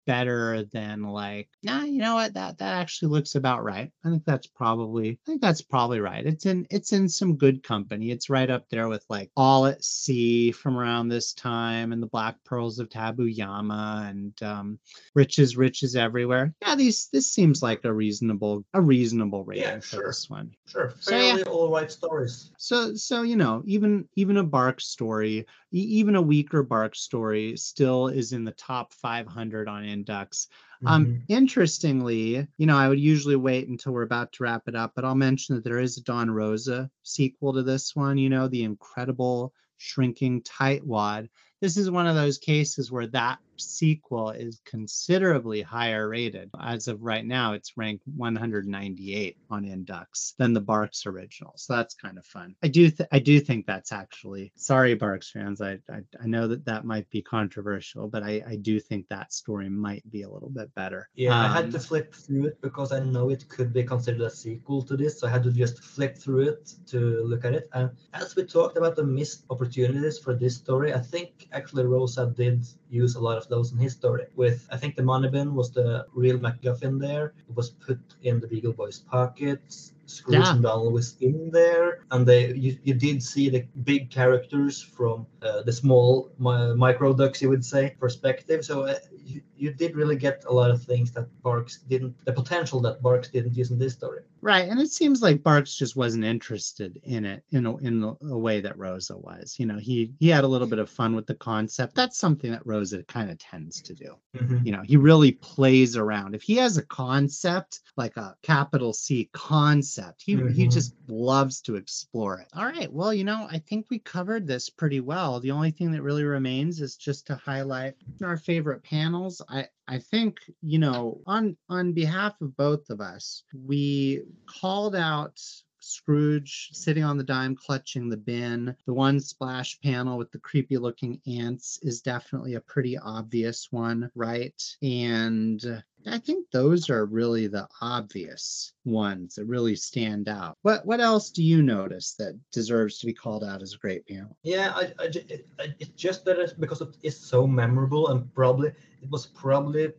Speaker 1: better than like nah you know what that that actually looks about right i think that's probably i think that's probably right it's in it's in some good company it's right up there with like all at sea from around this time and the black pearls of Tabu Yama and um riches riches everywhere yeah these this seems like a reasonable a reasonable rating yeah,
Speaker 2: sure.
Speaker 1: for this one
Speaker 2: sure fairly so, yeah. all right stories
Speaker 1: so so you know even even a Barks story even a weaker Barks story still is in the top 500 on Inducks. Um, mm-hmm. Um, interestingly, you know, I would usually wait until we're about to wrap it up, but I'll mention that there is a Don Rosa sequel to this one. You know, the incredible shrinking tightwad. This is one of those cases where that sequel is considerably higher rated. As of right now, it's ranked 198 on Inducks than the Barks original. So that's kind of fun. I do th- I do think that's actually sorry Barks fans. I, I, I know that that might be controversial, but I I do think that story might be a little bit better.
Speaker 2: Yeah, um, I had to um, flip through it because I know it could be considered a sequel to this. So I had to just flip through it to look at it. And as we talked about the missed opportunities for this story, I think actually Rosa did use a lot of those in his story. With I think the money bin was the real MacGuffin there. It was put in the Beagle Boy's pockets. Scrooge yeah. and Donald was in there, and they you, you did see the big characters from uh, the small mi- micro ducks, you would say, perspective. So uh, you, you did really get a lot of things that Barks didn't, the potential that Barks didn't use in this story.
Speaker 1: Right, and it seems like Barks just wasn't interested in it in a, in a way that Rosa was. You know, he he had a little bit of fun with the concept. That's something that Rosa kind of tends to do. Mm-hmm. You know, he really plays around. If he has a concept like a capital C concept, he mm-hmm. he just loves to explore it. All right, well, you know, I think we covered this pretty well. The only thing that really remains is just to highlight our favorite panels. I I think, you know, on on behalf of both of us, we called out Scrooge sitting on the dime clutching the bin. The one splash panel with the creepy looking ants is definitely a pretty obvious one, right? And I think those are really the obvious ones that really stand out. What what else do you notice that deserves to be called out as a great panel?
Speaker 2: Yeah, I, I, it, it's just that it's because it is so memorable and probably it was probably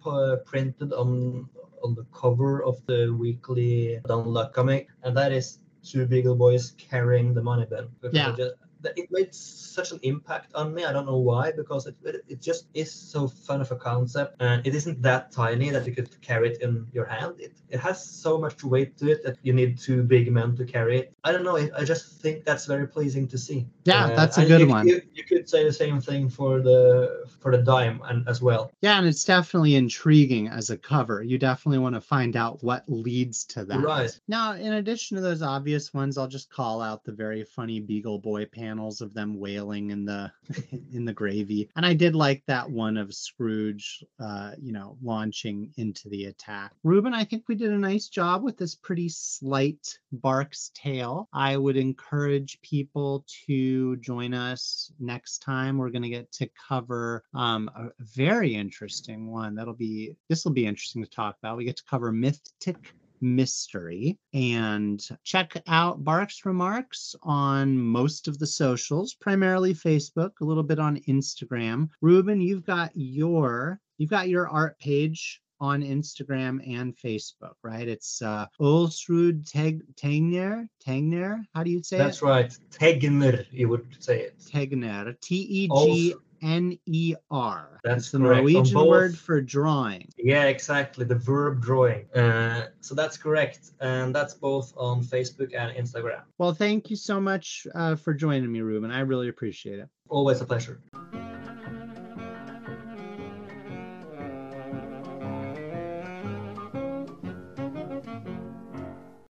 Speaker 2: printed on on the cover of the weekly Duck comic, and that is two Beagle Boys carrying the money bin.
Speaker 1: Yeah. Just,
Speaker 2: it made such an impact on me. I don't know why, because it, it just is so fun of a concept, and it isn't that tiny that you could carry it in your hand. It, it has so much weight to it that you need two big men to carry it. I don't know. I just think that's very pleasing to see.
Speaker 1: Yeah, uh, that's a good
Speaker 2: you,
Speaker 1: one.
Speaker 2: You, you, could say the same thing for the for the dime and as well.
Speaker 1: Yeah, and it's definitely intriguing as a cover. You definitely want to find out what leads to that.
Speaker 2: Right.
Speaker 1: Now, in addition to those obvious ones, I'll just call out the very funny Beagle Boy panels of them wailing in the in the gravy. And I did like that one of Scrooge uh, you know, launching into the attack. Ruben, I think we did a nice job with this pretty slight Barks tale. I would encourage people to join us next time. We're going to get to cover um, a very interesting one. That'll be this will be interesting to talk about. We get to cover Mythic mystery and check out Barks Remarks on most of the socials, primarily Facebook, a little bit on Instagram. Ruben, you've got your you've got your art page on Instagram and Facebook, right? It's uh, Olsrud Teg Tegner. Tegner. How do you say
Speaker 2: That's
Speaker 1: it?
Speaker 2: right. Tegner, you would say it.
Speaker 1: Tegner. T E G N E R.
Speaker 2: That's
Speaker 1: the Norwegian word for drawing.
Speaker 2: Yeah, exactly. The verb drawing. Uh, so that's correct, and that's both on Facebook and Instagram.
Speaker 1: Well, thank you so much uh, for joining me, Ruben. I really appreciate it.
Speaker 2: Always a pleasure.